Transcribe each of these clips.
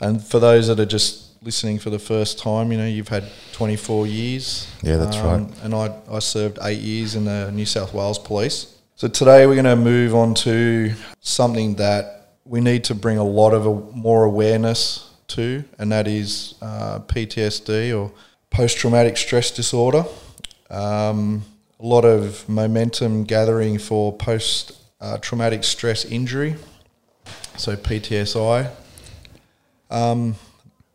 And for those that are just listening for the first time, you know, you've had 24 years. Yeah, that's Um, right. And I, I served eight years in the New South Wales Police. So today we're going to move on to something that we need to bring a lot of a, more awareness to, and that is uh, PTSD or post traumatic stress disorder. Um, a lot of momentum gathering for post uh, traumatic stress injury, so PTSI. Um,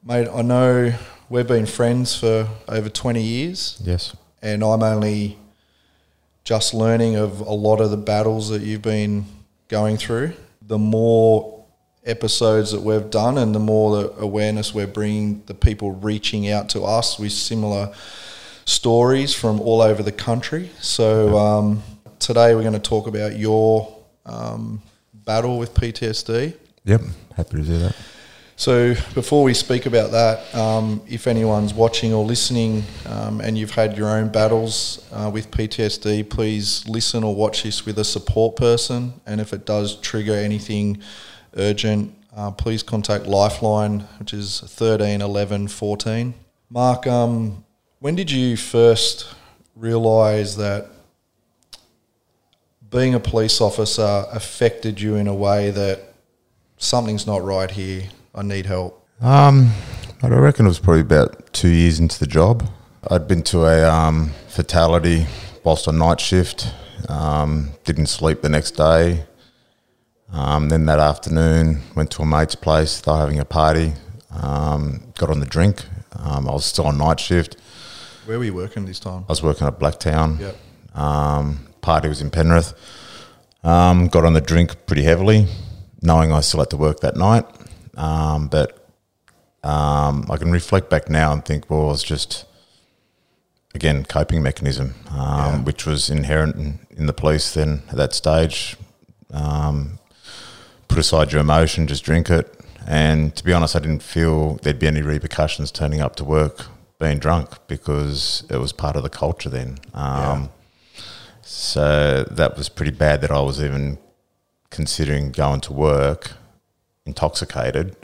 mate, I know we've been friends for over 20 years Yes. and I'm only just learning of a lot of the battles that you've been going through. The more episodes that we've done and the more the awareness we're bringing, the people reaching out to us with similar stories from all over the country. So um, today we're going to talk about your um, battle with PTSD. Yep. Happy to do that. So before we speak about that, um, if anyone's watching or listening um, and you've had your own battles uh, with PTSD, please listen or watch this with a support person. And if it does trigger anything urgent, uh, please contact Lifeline, which is 13 11 14. Mark, um, when did you first realise that being a police officer affected you in a way that something's not right here? I need help. Um, I reckon it was probably about two years into the job. I'd been to a um, fatality whilst on night shift. Um, didn't sleep the next day. Um, then that afternoon, went to a mate's place. They were having a party. Um, got on the drink. Um, I was still on night shift. Where were you working this time? I was working at Blacktown. Yep. Um, party was in Penrith. Um, got on the drink pretty heavily, knowing I still had to work that night. Um, but um, I can reflect back now and think, well, it was just again coping mechanism, um, Yeah. which was inherent in, in the police. Then at that stage, um, put aside your emotion, just drink it. And to be honest, I didn't feel there'd be any repercussions turning up to work being drunk because it was part of the culture then. Um, So that was pretty bad that I was even considering going to work intoxicated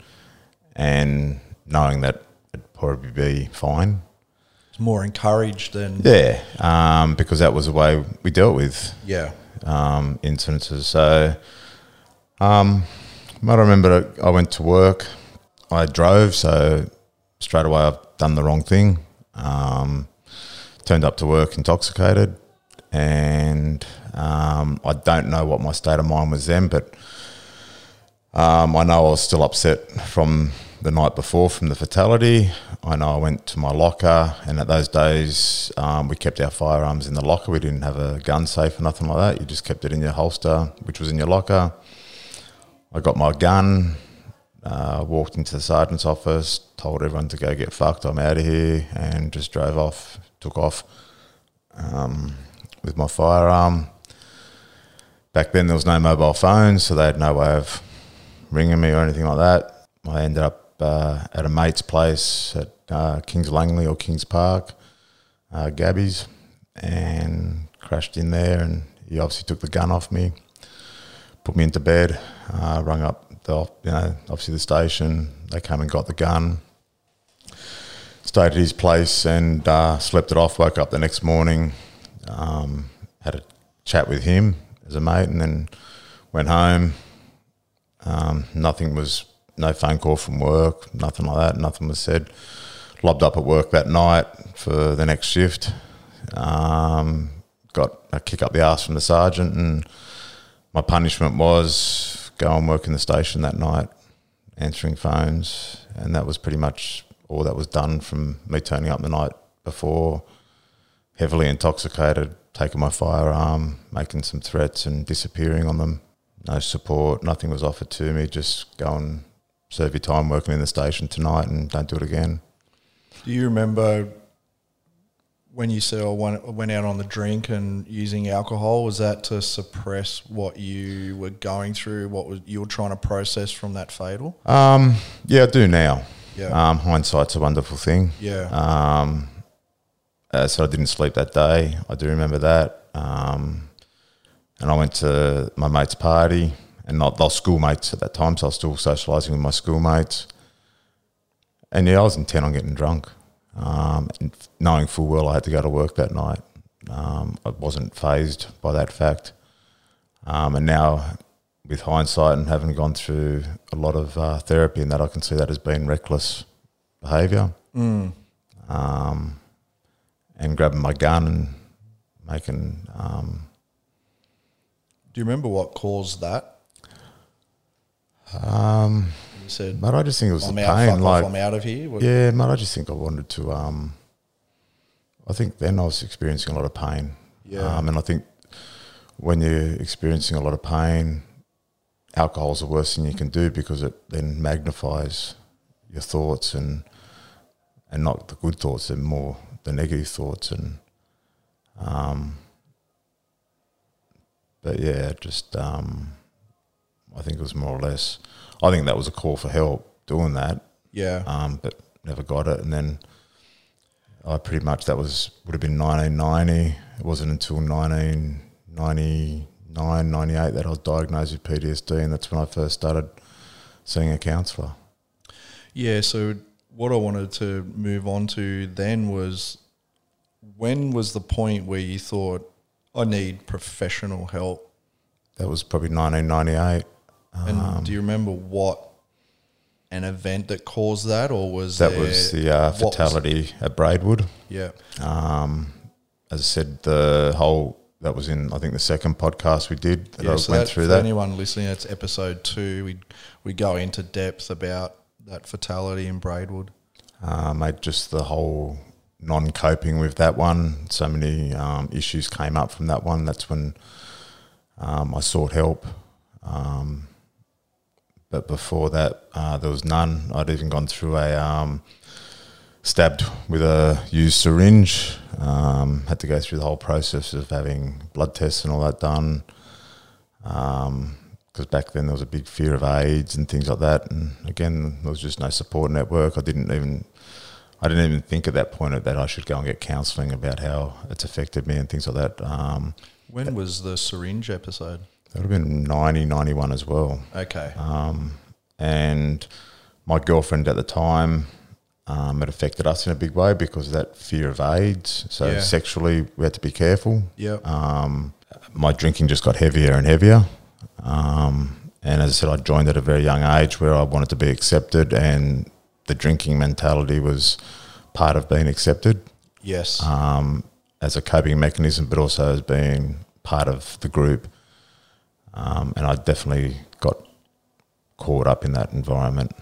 and knowing that it'd probably be fine. It's more encouraged than Yeah, um, because that was the way we dealt with yeah. um, incidences. So, um, I remember I went to work. I drove, so straight away I've done the wrong thing. Um, turned up to work intoxicated, and um, I don't know what my state of mind was then, but um, I know I was still upset from the night before from the fatality. I know I went to my locker, and at those days um, we kept our firearms in the locker. We didn't have a gun safe or nothing like that. You just kept it in your holster, which was in your locker. I got my gun, uh, walked into the sergeant's office, told everyone to go get fucked. I'm out of here, and just drove off. Took off um, with my firearm. Back then, there was no mobile phones, so they had no way of ringing me or anything like that. I ended up uh, at a mate's place at uh, Kings Langley or Kings Park, uh, Gabby's, and crashed in there. And he obviously took the gun off me, put me into bed, uh, rung up the you know obviously the station. They came and got the gun. Stayed at his place and uh, slept it off. Woke up the next morning, um, had a chat with him as a mate, and then went home. Um, nothing was, no phone call from work, nothing like that. Nothing was said. Lobbed up at work that night for the next shift. Um, got a kick up the ass from the sergeant, and my punishment was go and work in the station that night, answering phones, and that was pretty much all that was done from me turning up the night before, heavily intoxicated, taking my firearm, making some threats, and disappearing on them. No support, nothing was offered to me. Just go and serve your time working in the station tonight, and don't do it again. Do you remember when you said I went, went out on the drink and using alcohol? Was that to suppress what you were going through, what was you were trying to process from that fatal? Um, yeah, I do now. Yeah. Um, hindsight's a wonderful thing. Yeah. Um, uh, so I didn't sleep that day. I do remember that. Um, and I went to my mate's party, and not those schoolmates at that time, so I was still socialising with my schoolmates. and yeah, I was intent on getting drunk, um, and knowing full well I had to go to work that night. Um, I wasn't phased by that fact, um, and now with hindsight and having gone through a lot of uh, therapy and that, I can see that as being reckless behaviour. Mm. Um, and grabbing my gun and making um, Do you remember what caused that? um, You said, I just think it was I'm the out, pain. Like, off, I'm out of here. What- Yeah, mate, I just think I wanted to. Um, I think then I was experiencing a lot of pain. Yeah. Um, and I think when you're experiencing a lot of pain, alcohol's the worst thing you can do because it then magnifies your thoughts and and not the good thoughts, and more the negative thoughts. And um, but yeah, just um, I think it was more or less. I think that was a call for help doing that Yeah. um, but never got it. And then I pretty much that was would have been 1990. It wasn't until 1999, 98 that I was diagnosed with PTSD, and that's when I first started seeing a counsellor. Yeah, so what I wanted to move on to then was when was the point where you thought I need professional help? That was probably 1998. And Um, do you remember what an event that caused that, or was That was the uh, what was- fatality at Braidwood. yeah, Um, as I said, the whole that was in I think the second podcast we did that yeah. I So went that, through for that. anyone listening, it's episode two. We we go into depth about that fatality in Braidwood. mate, just the whole non coping with that one. So many um, issues came up from that one. That's when um, I sought help. Um, but before that, uh, there was none. I'd even gone through a um, stabbed with a used syringe. Um, had to go through the whole process of having blood tests and all that done. Because back then there was a big fear of AIDS and things like that, and again there was just no support network. I didn't even, I didn't even think at that point that I should go and get counselling about how it's affected me and things like that. Um, When was the syringe episode? that would have been 90, 91 as well. Okay, Um, and my girlfriend at the time, um, it affected us in a big way because of that fear of AIDS. So Yeah. sexually, we had to be careful. yeah, Um, my drinking just got heavier and heavier. Um, and as I said, I joined at a very young age where I wanted to be accepted, and the drinking mentality was part of being accepted yes, um, as a coping mechanism, but also as being part of the group. Um, and I definitely got caught up in that environment.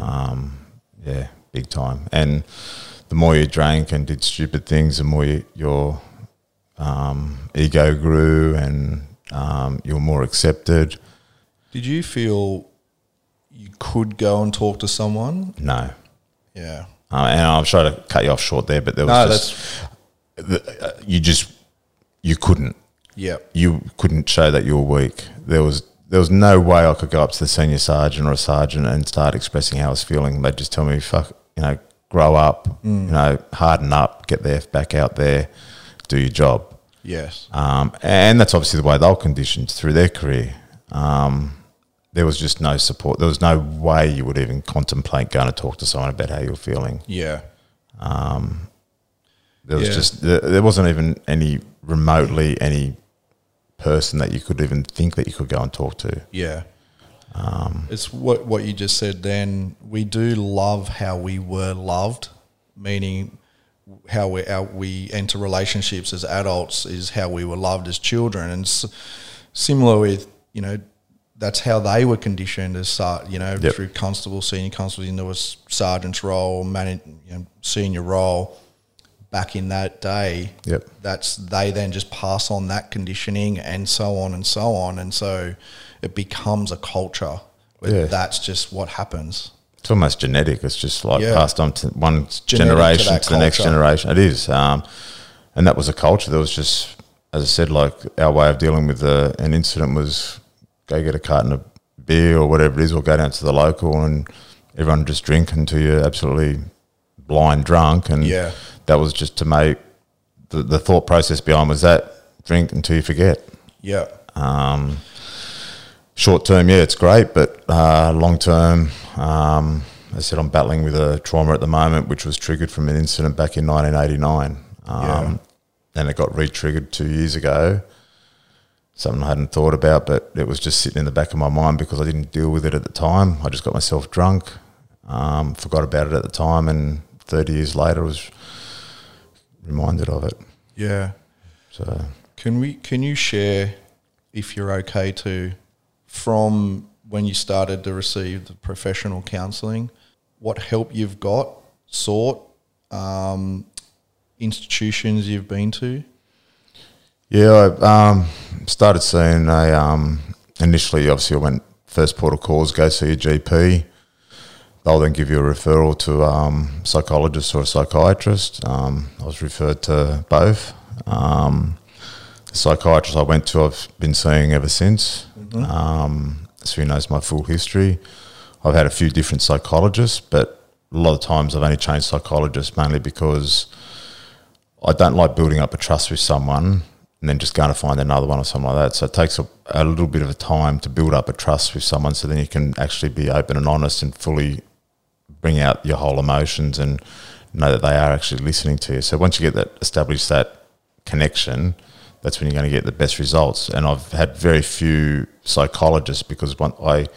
Um, yeah, big time. And the more you drank and did stupid things, the more you, your um, ego grew and um, you were more accepted. Did you feel could go and talk to someone? No. Yeah. Uh, and I'm sorry to cut you off short there, but there was No, just, the, uh, you just, you couldn't. Yeah. you couldn't show that you were weak. There was there was no way I could go up to the senior sergeant or a sergeant and start expressing how I was feeling. They'd just tell me, "Fuck, you know, grow up, you know, harden up, get there, back out there, do your job." Yes. Um, and that's obviously the way they were conditioned through their career. Um, there was just no support. There was no way you would even contemplate going to talk to someone about how you were feeling. Yeah. Um, there was Yeah. just there, there wasn't even any remotely any person that you could even think that you could go and talk to. Yeah. Um, it's what what you just said. Then we do love how we were loved, meaning how we our, we enter relationships as adults is how we were loved as children, and s- similar with you know that's how they were conditioned as you know Yep. through constable, senior constable into a sergeant's role, man, you know, senior role. Back in that day, Yep. that's they then just pass on that conditioning and so on and so on and so it becomes a culture where Yeah. that's just what happens It's almost genetic. It's just like Yeah. passed on to one to generation that to, the next generation. It is, um, and that was a culture. There was just, as I said, like our way of dealing with the, an incident was go get a carton of beer or whatever it is, or go down to the local and everyone just drink until you're absolutely blind drunk. And Yeah. that was just to make the, the thought process behind was that drink until you forget. yeah Short term, yeah, it's great, but uh, long term, um, I said I'm battling with a trauma at the moment, which was triggered from an incident back in 1989. Um, Yeah. And it got re-triggered two years ago. Something I hadn't thought about, but it was just sitting in the back of my mind because I didn't deal with it at the time. I just got myself drunk, um, forgot about it at the time, and 30 years later I was reminded of it. Yeah. So Can we? Can you share, if you're okay to, from when you started to receive the professional counselling, what help you've got, sought, um, institutions you've been to? Yeah, I um, started seeing a. Um, initially, obviously, I went first port of calls, go see a GP. They'll then give you a referral to um, psychologist or a psychiatrist. Um, I was referred to both. Um, the psychiatrist I went to, I've been seeing ever since. Um, so he knows my full history. I've had a few different psychologists, but a lot of times I've only changed psychologists mainly because I don't like building up a trust with someone and then just going to find another one or something like that. So it takes a, a little bit of a time to build up a trust with someone so then you can actually be open and honest and fully bring out your whole emotions and know that they are actually listening to you. So once you get that established that connection, that's when you're going to get the best results. And I've had very few psychologists because one, I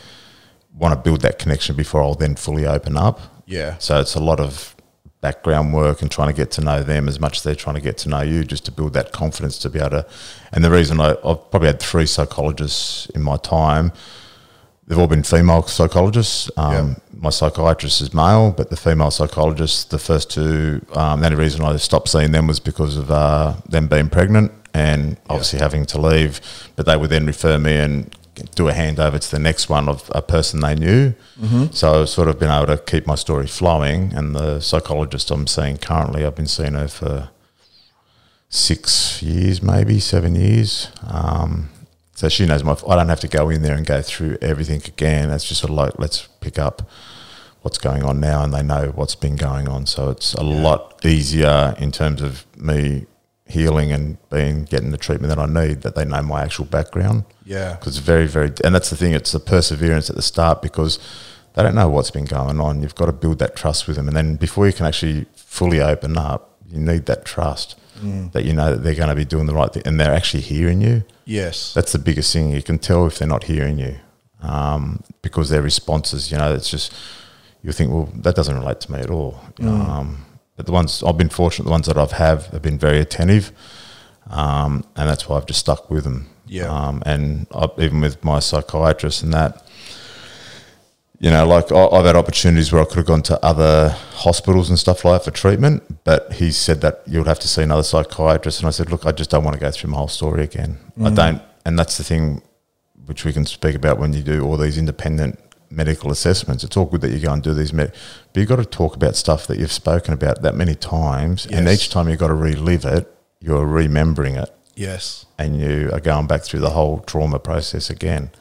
want to build that connection before I'll then fully open up. Yeah. So it's a lot of background work and trying to get to know them as much as they're trying to get to know you, just to build that confidence to be able to. And the reason I, I've probably had three psychologists in my time. They've all been female psychologists. Um, My psychiatrist is male, but the female psychologists, the first two, um, the only reason I stopped seeing them was because of uh, them being pregnant and obviously having to leave. But they would then refer me and do a handover to the next one of a person they knew. So I've sort of been able to keep my story flowing. And the psychologist I'm seeing currently, I've been seeing her for six years, maybe seven years. Um, so she knows my. I don't have to go in there and go through everything again. It's just sort of like let's pick up what's going on now, and they know what's been going on. So it's a lot easier in terms of me healing and being getting the treatment that I need. That they know my actual background Yeah. because it's very very and that's the thing it's the perseverance at the start because they don't know what's been going on you've got to build that trust with them and then before you can actually fully open up you need that trust that you know that they're going to be doing the right thing and they're actually hearing you Yes. that's the biggest thing you can tell if they're not hearing you um, because their responses you know it's just you think well that doesn't relate to me at all um, but the ones I've been fortunate the ones that I've have have been very attentive um, and that's why I've just stuck with them Yeah. um, and I, even with my psychiatrist and that you know, like I- I've had opportunities where I could have gone to other hospitals and stuff like that for treatment, but he said that you would have to see another psychiatrist. And I said, look, I just don't want to go through my whole story again. I don't. And that's the thing which we can speak about when you do all these independent medical assessments. It's all good that you go and do these, med- but you've got to talk about stuff that you've spoken about that many times. And each time you've got to relive it, you're remembering it Yes. and you are going back through the whole trauma process again.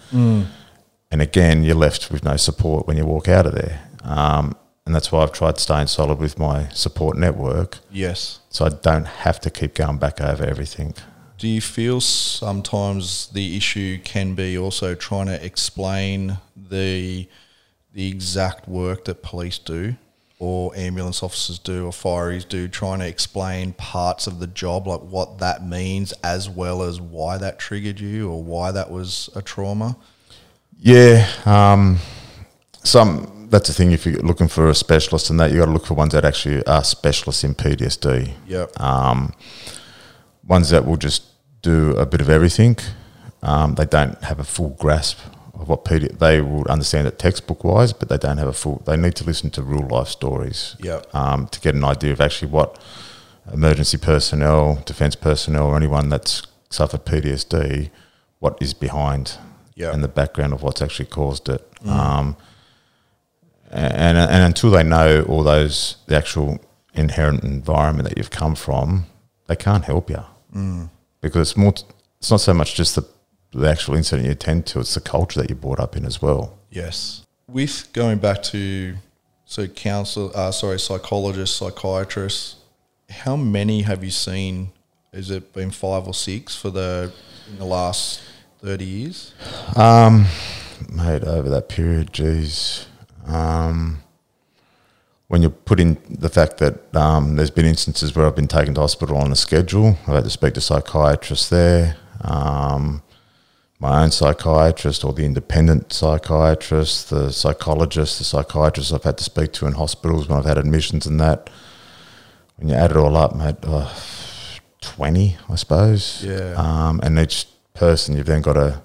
And again, you're left with no support when you walk out of there. Um, and that's why I've tried staying solid with my support network Yes. so I don't have to keep going back over everything. Do you feel sometimes the issue can be also trying to explain the the exact work that police do or ambulance officers do or fireys do, trying to explain parts of the job, like what that means, as well as why that triggered you or why that was a trauma? Yeah, um, some that's the thing. If you're looking for a specialist in that, you got to look for ones that actually are specialists in PTSD. Yep. um, ones that will just do a bit of everything. Um, they don't have a full grasp of what PD. They will understand it textbook wise, but they don't have a full. They need to listen to real life stories Yep. um, to get an idea of actually what emergency personnel, defence personnel, or anyone that's suffered PTSD, what is behind Yep. and the background of what's actually caused it. Um, and, and until they know all those the actual inherent environment that you've come from, they can't help you because it's more. It's not so much just the the actual incident you attend to; it's the culture that you're brought up in as well. Yes. With going back to so counsel, uh, sorry, psychologists, psychiatrists, how many have you seen? Has it been five or six for the in the last thirty years? Um, mate, over that period, geez, um, when you put in the fact that um, there's been instances where I've been taken to hospital on a schedule, I've had to speak to psychiatrists there, um, my own psychiatrist or the independent psychiatrist, the psychologist, the psychiatrist I've had to speak to in hospitals when I've had admissions and that. When you add it all up, mate, uh, 20, I suppose. Yeah. Um, and each person, you've then got to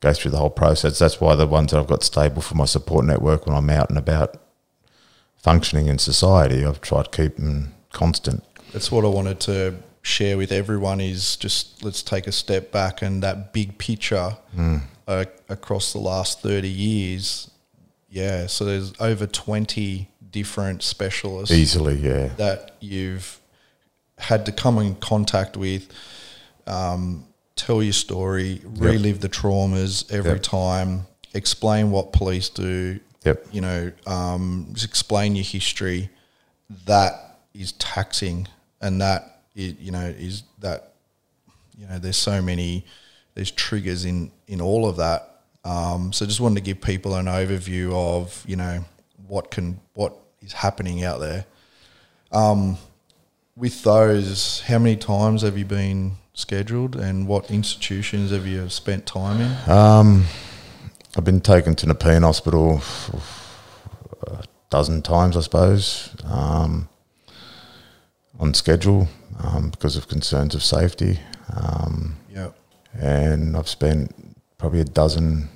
go through the whole process. That's why the ones that I've got stable for my support network when I'm out and about functioning in society, I've tried to keep them constant. That's what I wanted to share with everyone is just let's take a step back and that big picture uh, across the last 30 years. Yeah, so there's over 20 different specialists Easily, yeah. that you've had to come in contact with, um, tell your story, relive the traumas every Yep. time, explain what police do, Yep. you know, um, just explain your history. That is taxing, and that is, you know is that you know there's so many there's triggers in in all of that. Um, so just wanted to give people an overview of you know what can what is happening out there. Um, with those, how many times have you been scheduled, and what institutions have you spent time in? Um, I've been taken to Nepean Hospital a dozen times, I suppose, um, on schedule um, because of concerns of safety. Um, Yeah, and I've spent probably a dozen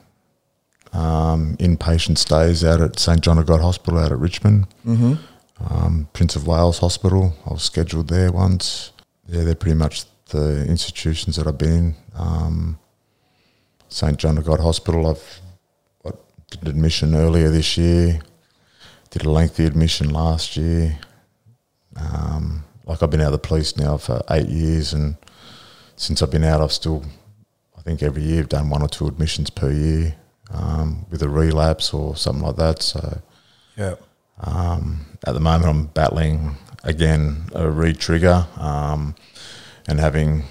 um, inpatient stays out at St John of God Hospital out at Richmond. mm-hmm. Um, Prince of Wales Hospital, I was scheduled there once. Yeah, they're pretty much the institutions that I've been in. Um, St John of God Hospital, I've did admission earlier this year. Did a lengthy admission last year. Um, like I've been out of the police now for eight years, and since I've been out, I've still, I think every year, I've done one or two admissions per year um, with a relapse or something like that. So yeah, um, at the moment, I'm battling again a re-trigger um, and having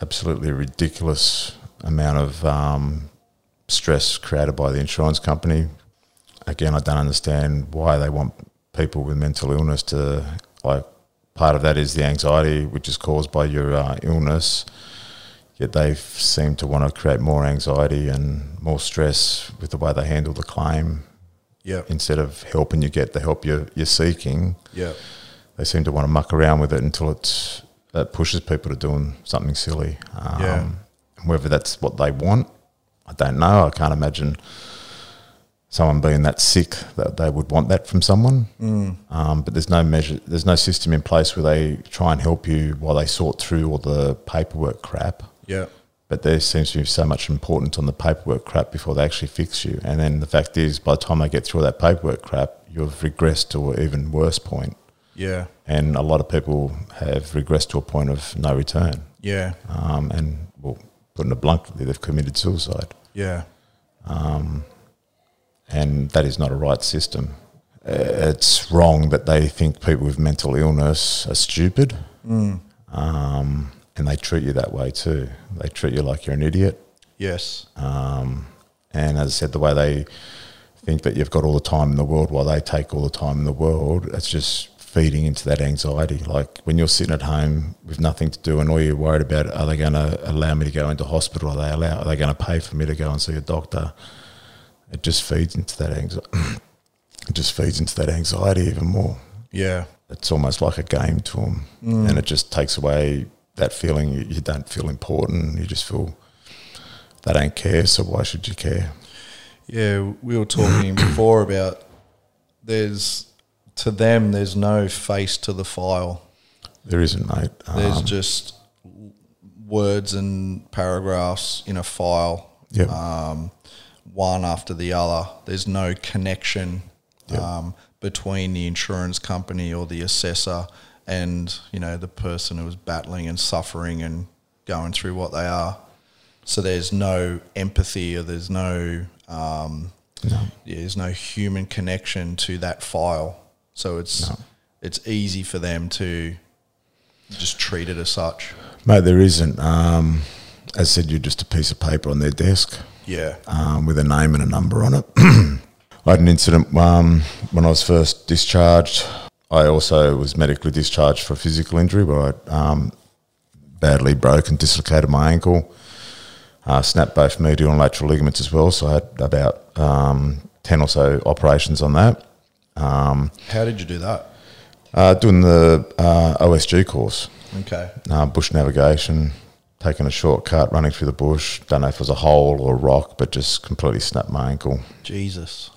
absolutely ridiculous amount of um, stress created by the insurance company. Again, I don't understand why they want people with mental illness to like. Part of that is the anxiety, which is caused by your uh, illness. Yet they seem to want to create more anxiety and more stress with the way they handle the claim yeah, instead of helping you get the help you're, you're seeking, yeah, they seem to want to muck around with it until it's that pushes people to doing something silly. Um, Yeah. Whether that's what they want, I don't know. I can't imagine someone being that sick that they would want that from someone. mm. Um, but there's no measure, there's no system in place where they try and help you while they sort through all the paperwork crap. yeah, But there seems to be so much importance on the paperwork crap before they actually fix you. And then the fact is, by the time they get through all that paperwork crap, you've regressed to an even worse point. yeah, And a lot of people have regressed to a point of no return. yeah, Um, and, well, putting it bluntly, they've committed suicide. Yeah, Um, and that is not a right system. Uh, It's wrong that they think people with mental illness are stupid. mm. Um, and they treat you that way too. They treat you like you're an idiot. yes, Um, and as I said, the way they think that you've got all the time in the world while they take all the time in the world, it's just feeding into that anxiety. Like when you're sitting at home with nothing to do and all you're worried about, are they going to allow me to go into hospital? Are they allow? Are they going to pay for me to go and see a doctor? It just feeds into that anxiety. it just feeds into that anxiety even more. yeah, It's almost like a game to them, mm. and it just takes away that feeling. You, you don't feel important. You just feel they don't care. So why should you care? yeah. We were talking before about there's to them there's no face to the file. There isn't, mate. There's Um, just words and paragraphs in a file, Yep. um, one after the other. There's no connection Yep. um, between the insurance company or the assessor and you know the person who is battling and suffering and going through what they are. So there's no empathy or there's no um, no. yeah, there's no human connection to that file. So it's No. it's easy for them to just treat it as such. Mate, there isn't. Um, as I said, you're just a piece of paper on their desk Yeah. um, with a name and a number on it. I had an incident um, when I was first discharged. I also was medically discharged for a physical injury where I um, badly broke and dislocated my ankle, uh, snapped both medial and lateral ligaments as well. So I had about um, 10 or so operations on that. Um, How did you do that? uh, doing the uh, OSG course, Okay. uh, bush navigation, taking a shortcut, running through the bush. Don't know if it was a hole or a rock, but just completely snapped my ankle. Jesus.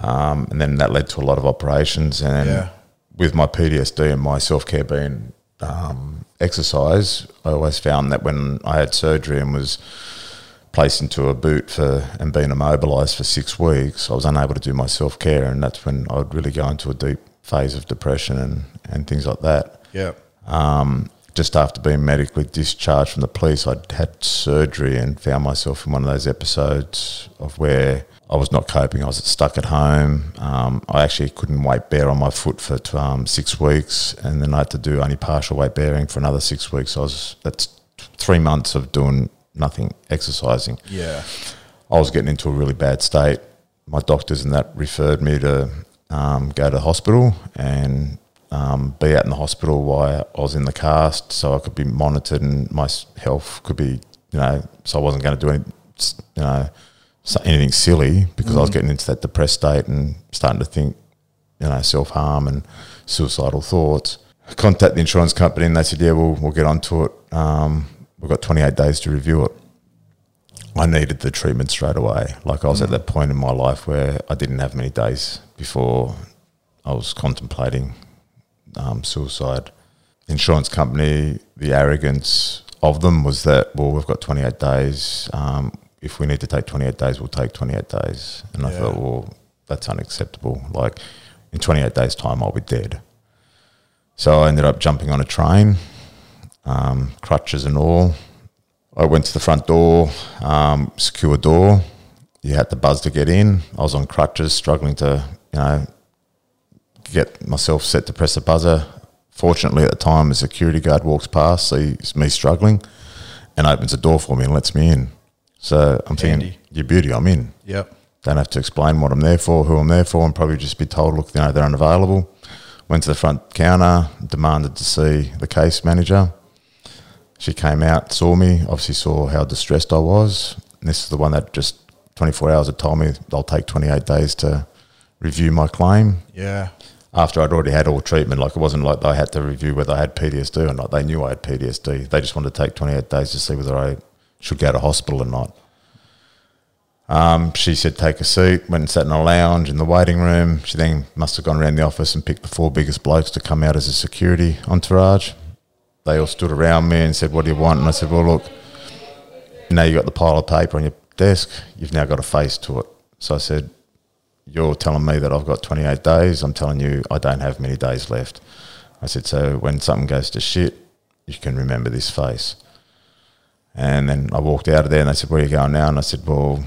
Um, and then that led to a lot of operations. And Yeah. with my PTSD and my self care being um, exercise, I always found that when I had surgery and was placed into a boot for and being immobilized for six weeks, I was unable to do my self care, and that's when I would really go into a deep phase of depression and, and things like that. Yeah. Um, just after being medically discharged from the police, I'd had surgery and found myself in one of those episodes of where I was not coping. I was stuck at home. Um, I actually couldn't weight bear on my foot for um, six weeks, and then I had to do only partial weight bearing for another six weeks. I was that's three months of doing nothing, exercising. Yeah. I was getting into a really bad state. My doctors and that referred me to um, go to the hospital and um, be out in the hospital while I was in the cast, so I could be monitored and my health could be, you know, so I wasn't going to do any, you know, anything silly because I was getting into that depressed state and starting to think, you know, self harm and suicidal thoughts. I contacted the insurance company and they said, yeah, we'll, we'll get onto it. Um, we've got 28 days to review it. I needed the treatment straight away. Like I was at that point in my life where I didn't have many days before I was contemplating um, suicide. Insurance company, the arrogance of them was that well, we've got 28 days. Um, if we need to take 28 days, we'll take 28 days. And I thought, well, that's unacceptable. Like in 28 days' time, I'll be dead. So I ended up jumping on a train, um, crutches and all. I went to the front door, um, secure door. You had to buzz to get in. I was on crutches, struggling to, you know, get myself set to press the buzzer. Fortunately, at the time, a security guard walks past, sees me struggling, and opens the door for me and lets me in. So I'm thinking, your beauty, I'm in. Yep. Don't have to explain what I'm there for, who I'm there for, and probably just be told, look, you know, they're unavailable. Went to the front counter, demanded to see the case manager. She came out, saw me, obviously saw how distressed I was. And this is the one that just 24 hours had told me they'll take 28 days to review my claim. Yeah. After I'd already had all treatment, like it wasn't like they had to review whether I had PTSD or not. They knew I had PTSD. They just wanted to take 28 days to see whether I should go to hospital or not. Um, she said, take a seat, went and sat in a lounge in the waiting room. She then must have gone around the office and picked the four biggest blokes to come out as a security entourage. They all stood around me and said, what do you want? And I said, well, look, now you've got the pile of paper on your desk. You've now got a face to it. So I said, you're telling me that I've got 28 days. I'm telling you I don't have many days left. I said, so when something goes to shit, you can remember this face. And then I walked out of there and they said, where are you going now? And I said, well,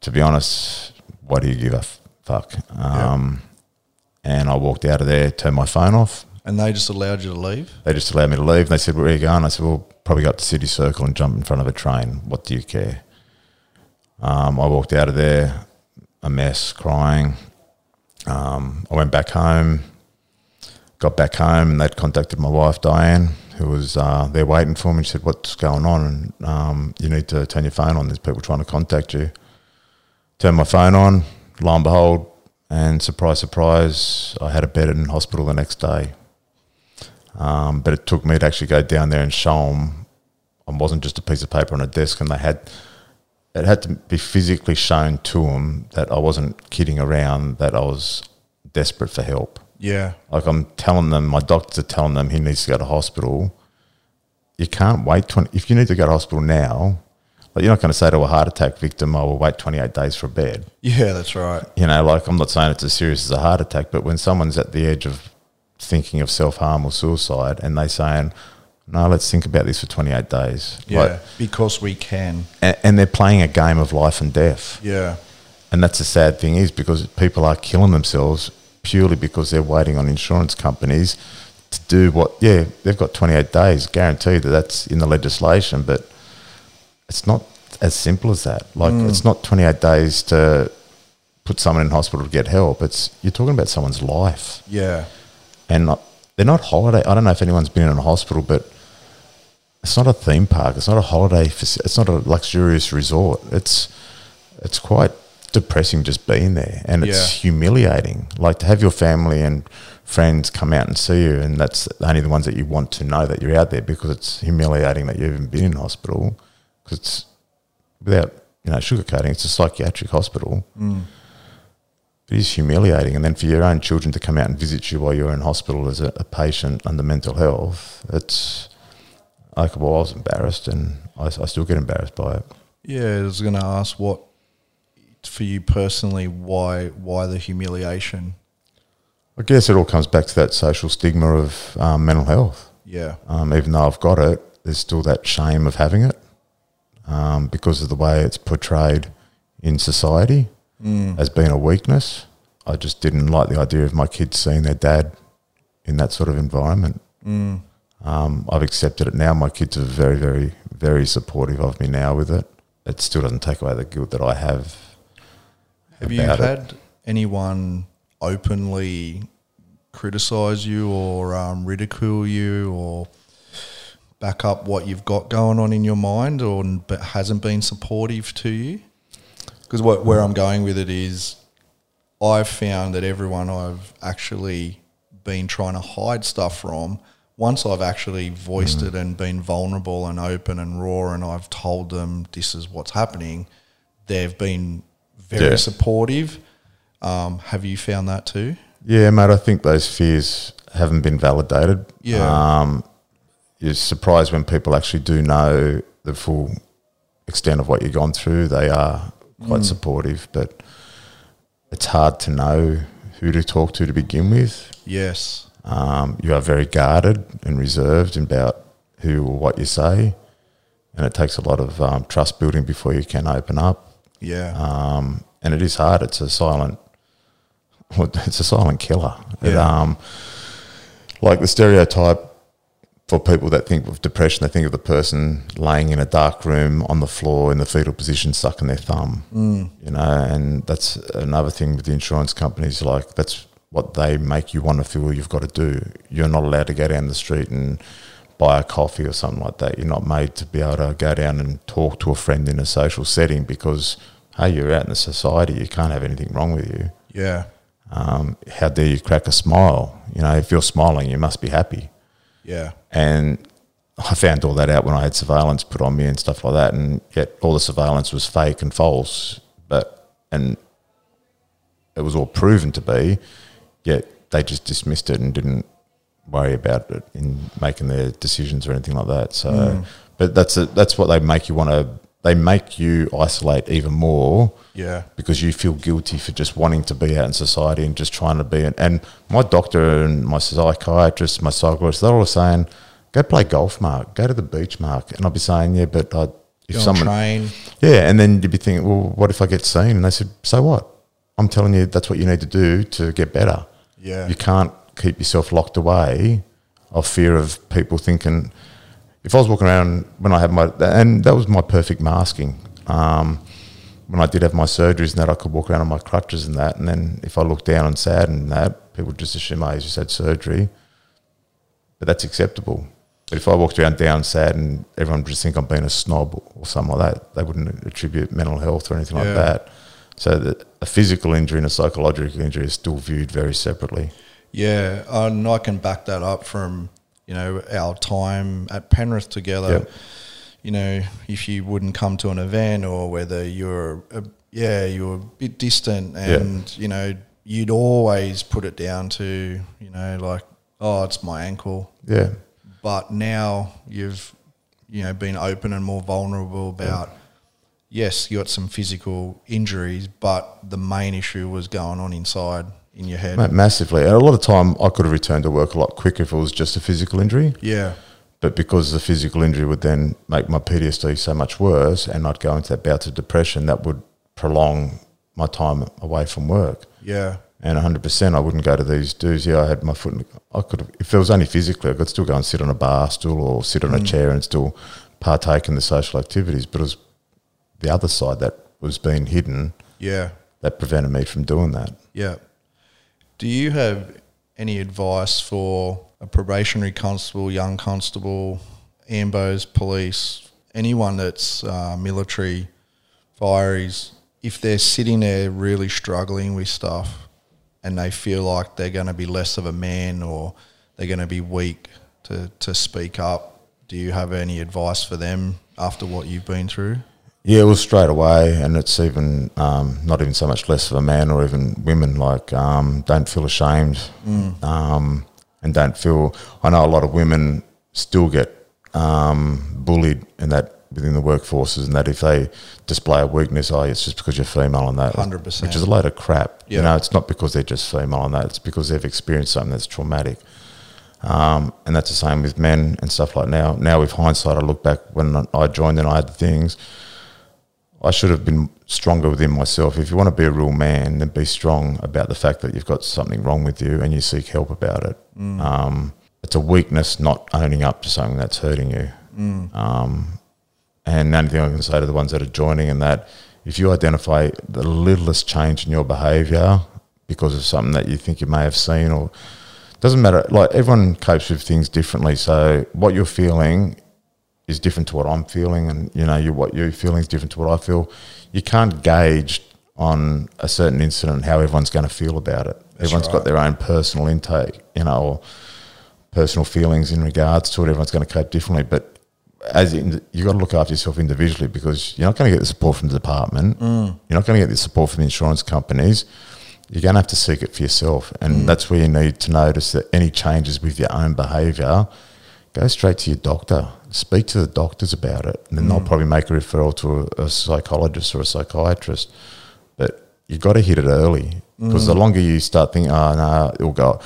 to be honest, why do you give a f- fuck? Um, And I walked out of there, turned my phone off. And they just allowed you to leave? They just allowed me to leave. They said, where are you going? I said, well, probably go to City Circle and jump in front of a train. What do you care? Um, I walked out of there, a mess, crying. Um, I went back home, got back home, and they'd contacted my wife, Diane, who was uh, there waiting for me. She said, what's going on? And um, you need to turn your phone on. There's people trying to contact you. Turned my phone on, lo and behold, and surprise, surprise, I had a bed in hospital the next day. Um, but it took me to actually go down there and show them I wasn't just a piece of paper on a desk, and they had it had to be physically shown to them that I wasn't kidding around, that I was desperate for help. Yeah. Like I'm telling them, my doctors are telling them he needs to go to hospital. You can't wait 20, if you need to go to hospital now, like you're not going to say to a heart attack victim, I will wait 28 days for a bed. Yeah, that's right. You know, like I'm not saying it's as serious as a heart attack, but when someone's at the edge of thinking of self harm or suicide and they saying, no, let's think about this for 28 days. Yeah. Like, because we can. and, and they're playing a game of life and death. Yeah. And that's the sad thing is because people are killing themselves purely because they're waiting on insurance companies to do what, yeah, they've got 28 days, guaranteed that that's in the legislation, but it's not as simple as that. Like, mm. it's not 28 days to put someone in hospital to get help. It's you're talking about someone's life, Yeah. And not, they're not holiday. I don't know if anyone's been in a hospital, but it's not a theme park. It's not a holiday. It's not a luxurious resort. It's it's quite depressing just being there, and it's Yeah. humiliating. Like to have your family and friends come out and see you, and that's only the ones that you want to know that you're out there because it's humiliating that you've even been in hospital. Because it's without you know sugarcoating, it's a psychiatric hospital. Mm. It is humiliating, and then for your own children to come out and visit you while you're in hospital as a, a patient under mental health, it's like well, I was embarrassed, and I, I still get embarrassed by it. Yeah, I was going to ask what, for you personally, why why the humiliation? I guess it all comes back to that social stigma of um, mental health. Yeah, Um, even though I've got it, there's still that shame of having it um, because of the way it's portrayed in society as being a weakness. I just didn't like the idea of my kids seeing their dad in that sort of environment. Um, I've accepted it now. My kids are very, very, very supportive of me now with it. It still doesn't take away the guilt that I have. have you about it. had anyone openly criticize you or um, ridicule you or back up what you've got going on in your mind, or but hasn't been supportive to you? Because what where I'm going with it is, I've found that everyone I've actually been trying to hide stuff from, once I've actually voiced it and been vulnerable and open and raw, and I've told them this is what's happening, they've been very Yeah. supportive. Um, have you found that too? Yeah, mate, I think those fears haven't been validated. Yeah. Um, you're surprised when people actually do know the full extent of what you've gone through. They are quite supportive, but it's hard to know who to talk to to begin with. Yes. Um, you are very guarded and reserved about who or what you say, and it takes a lot of um, trust building before you can open up. Yeah. Um, and it is hard. It's a silent, well, it's a silent killer. It, Yeah. um, like the stereotype for people that think of depression, they think of the person laying in a dark room on the floor in the fetal position, sucking their thumb. Mm. You know, and that's another thing with the insurance companies. Like that's what they make you want to feel you've got to do. You're not allowed to go down the street and buy a coffee or something like that. You're not made to be able to go down and talk to a friend in a social setting because hey, you're out in the society. You can't have anything wrong with you. yeah. Um, how dare you crack a smile? You know, if you're smiling, you must be happy. Yeah. And I found all that out when I had surveillance put on me and stuff like that. And yet all the surveillance was fake and false, but and it was all proven to be. Yet they just dismissed it and didn't worry about it in making their decisions or anything like that. So, hmm. but that's a, that's what they make you want to. They make you isolate even more Yeah. because you feel guilty for just wanting to be out in society and just trying to be. And, and my doctor and my psychiatrist, my psychologist, they're all saying, "Go play golf, Mark. Go to the beach, Mark." And I'll be saying, "Yeah, but I, if Go and someone, train. yeah," and then you'd be thinking, "Well, what if I get seen?" And they said, "So what? I'm telling you, that's what you need to do to get better. Yeah. You can't keep yourself locked away of fear of people thinking." If I was walking around when I had my, and that was my perfect masking. Um, when I did have my surgeries and that, I could walk around on my crutches and that. And then if I looked down and sad and that, people just assume, I just had surgery. But that's acceptable. But if I walked around down sad and everyone would just think I'm being a snob or something like that, they wouldn't attribute mental health or anything Yeah. like that. So a physical injury and a psychological injury is still viewed very separately. Yeah, and I can back that up from you know our time at Penrith together. Yep. You know, if you wouldn't come to an event or whether you're a, yeah you're a bit distant, and you know you'd always put it down to you know like oh it's my ankle, Yeah. but now you've you know been open and more vulnerable about. Yes, you got some physical injuries, but the main issue was going on inside in your head. Mate, massively. And a lot of time I could have returned to work a lot quicker if it was just a physical injury. Yeah, But because the physical injury would then make my PTSD so much worse and I'd go into that bouts of depression, that would prolong my time away from work. yeah, And 100%, I wouldn't go to these dudes. Yeah, I had my foot, in, I could have, if it was only physically, I could still go and sit on a bar stool or sit on a hmm. chair and still partake in the social activities. But it was the other side that was being hidden yeah. that prevented me from doing that. Yeah. Do you have any advice for a probationary constable, young constable, ambos, police, anyone that's uh, military, fireys, if they're sitting there really struggling with stuff and they feel like they're going to be less of a man or they're going to be weak to, to speak up, do you have any advice for them after what you've been through? Yeah, it was straight away, and it's even um, not even so much less of a man or even women. Like, um, don't feel ashamed, um, and don't feel. I know a lot of women still get um, bullied in that within the workforces, and that if they display a weakness, oh, it's just because you're female and that, 100%. which is a load of crap. Yeah. You know, it's not because they're just female and that; it's because they've experienced something that's traumatic. Um, and that's the same with men and stuff like now. Now, with hindsight, I look back when I joined and I had the things. I should have been stronger within myself. If you want to be a real man, then be strong about the fact that you've got something wrong with you and you seek help about it. Um, it's a weakness not owning up to something that's hurting you. Um, and the only thing I can say to the ones that are joining and that, if you identify the littlest change in your behaviour because of something that you think you may have seen or doesn't matter, like everyone copes with things differently. So what you're feeling is different to what I'm feeling, and you know, you, what you're feeling is different to what I feel. You can't gauge on a certain incident how everyone's going to feel about it. Everyone's right. got their own personal intake, you know, or personal feelings in regards to it. Everyone's going to cope differently, but as in, you got to look after yourself individually because you're not going to get the support from the department. Mm. You're not going to get the support from the insurance companies. You're going to have to seek it for yourself, and mm. that's where you need to notice that any changes with your own behaviour, go straight to your doctor. Speak to the doctors about it, and then they'll mm. probably make a referral to a, a psychologist or a psychiatrist. But you've got to hit it early because the mm. longer you start thinking, oh ah, no, it'll go,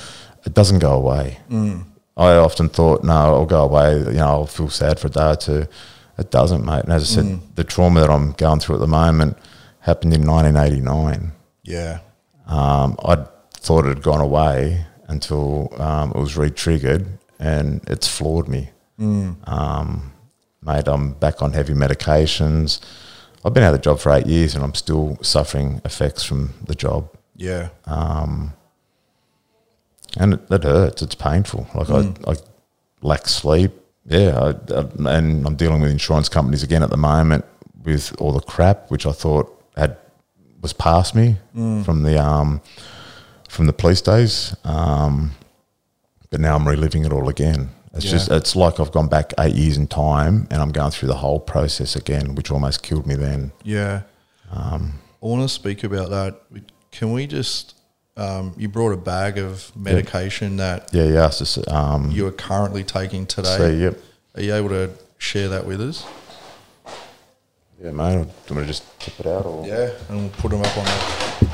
it doesn't go away. Mm. I often thought, no, it'll go away. You know, I'll feel sad for a day or two. It doesn't, mate. And as I said, the trauma that I'm going through at the moment happened in 1989. Yeah. Um, I thought it had gone away until um, it was re-triggered, and it's floored me. Um, mate, I'm back on heavy medications. I've been out of the job for eight years, and I'm still suffering effects from the job Yeah. and it, it hurts. It's painful. Like I, I lack sleep. Yeah, I, I, and I'm dealing with insurance companies again at the moment with all the crap which I thought had was past me from the um from the police days. Um, but now I'm reliving it all again. It's Yeah. just it's like I've gone back eight years in time, and I'm going through the whole process again, which almost killed me then. Yeah. I want to speak about that. Can we just? Um, you brought a bag of medication that Yeah, yeah. Just, um, you are currently taking today. so yep. Are you able to share that with us? Yeah, mate. Do you want to just tip it out or? Yeah, and we'll put them up on the.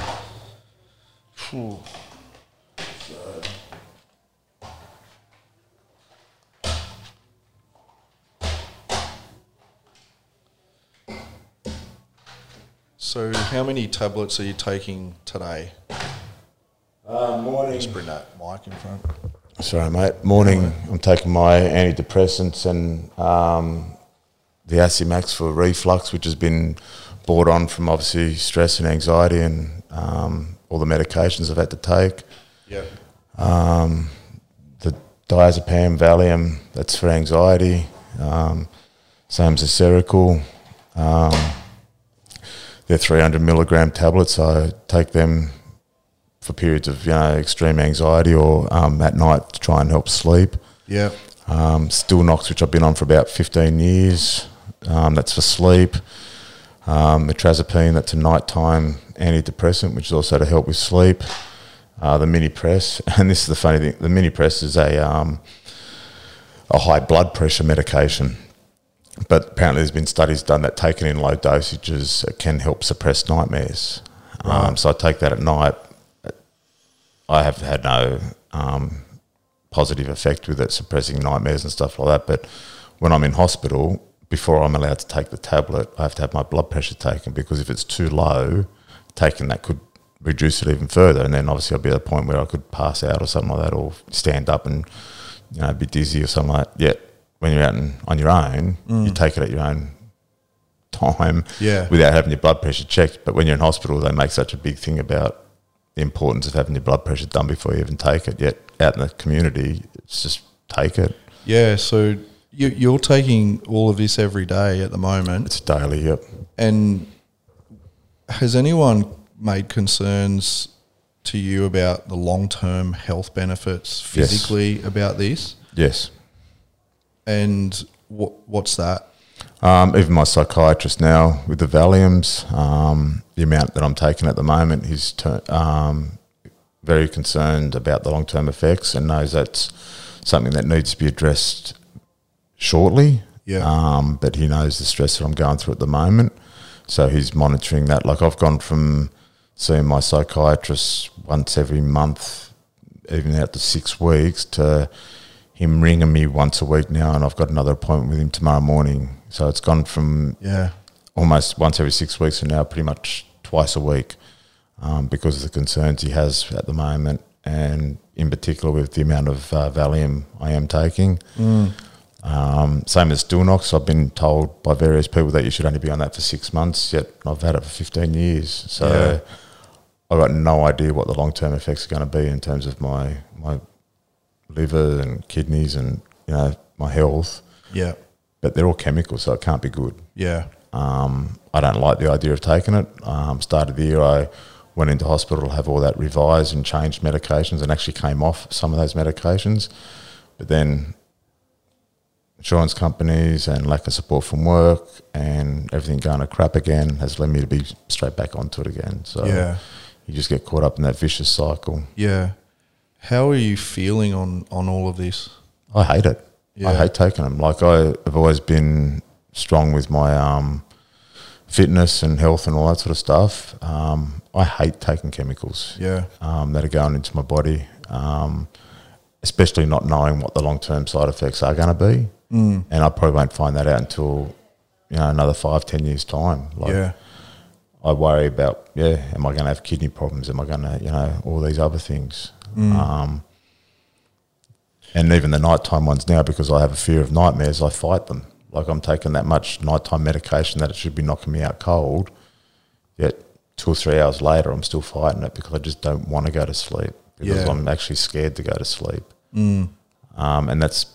So, how many tablets are you taking today? Uh, morning. Just bring that mic in front. Sorry, mate. Morning. I'm taking my antidepressants and um, the Acimax for reflux, which has been brought on from obviously stress and anxiety and um, all the medications I've had to take. Yeah. The diazepam, Valium, that's for anxiety. Um, same as the Seroquel. Um, they're 300 milligram tablets. I take them for periods of you know extreme anxiety or um, at night to try and help sleep. Yeah. Um, Stilnox, which I've been on for about 15 years, um, that's for sleep. Um, Mirtazapine, that's a nighttime antidepressant, which is also to help with sleep. Uh, the Minipress, and this is the funny thing: the Minipress is a um, a high blood pressure medication, but apparently there's been studies done that taken in low dosages can help suppress nightmares. Um, so I take that at night. I have had no um, positive effect with it, suppressing nightmares and stuff like that. But when I'm in hospital, before I'm allowed to take the tablet, I have to have my blood pressure taken because if it's too low, taking that could reduce it even further. And then obviously I'll be at a point where I could pass out or something like that, or stand up and you know be dizzy or something like that. Yet when you're out and on your own, you mm. take it at your own time Yeah. without having your blood pressure checked. But when you're in hospital, they make such a big thing about the importance of having your blood pressure done before you even take it. Yet out in the community, it's just take it. Yeah, so you, you're taking all of this every day at the moment, It's daily. Yep. and has anyone made concerns to you about the long term health benefits Yes. physically about this? Yes. And what what's that? Um, even my psychiatrist now with the Valiums, um, the amount that I'm taking at the moment, he's ter- um, very concerned about the long term effects and knows that's something that needs to be addressed shortly. Yeah. Um, but he knows the stress that I'm going through at the moment. So he's monitoring that. Like I've gone from seeing my psychiatrist once every month, even out to six weeks, to him ringing me once a week now, and I've got another appointment with him tomorrow morning. So it's gone from Yeah, almost once every six weeks to now pretty much twice a week um, because of the concerns he has at the moment, and in particular with the amount of uh, Valium I am taking. Um, same as Stilnox, I've been told by various people that you should only be on that for six months, yet I've had it for 15 years. So Yeah. I've got no idea what the long term effects are going to be in terms of my, my liver and kidneys and you know my health. yeah, But they're all chemicals, so it can't be good. yeah, Um, I don't like the idea of taking it. Um, started the year, I went into hospital to have all that revised and changed medications, and actually came off some of those medications. But then insurance companies and lack of support from work and everything going to crap again has led me to be straight back onto it again. So yeah, you just get caught up in that vicious cycle. yeah. How are you feeling on on all of this? I hate it. I hate taking them. Like I have always been strong with my um, fitness and health and all that sort of stuff. Um, I hate taking chemicals Yeah, um, that are going into my body, um, especially not knowing what the long term side effects are going to be. Mm. And I probably won't find that out until you know another five, ten years time. Like, yeah, I worry about, yeah, am I going to have kidney problems? Am I going to, you know, all these other things. Um, and even the nighttime ones now, because I have a fear of nightmares, I fight them. Like I'm taking that much nighttime medication that it should be knocking me out cold. Yet two or three hours later, I'm still fighting it because I just don't want to go to sleep because Yeah. I'm actually scared to go to sleep. Um, and that's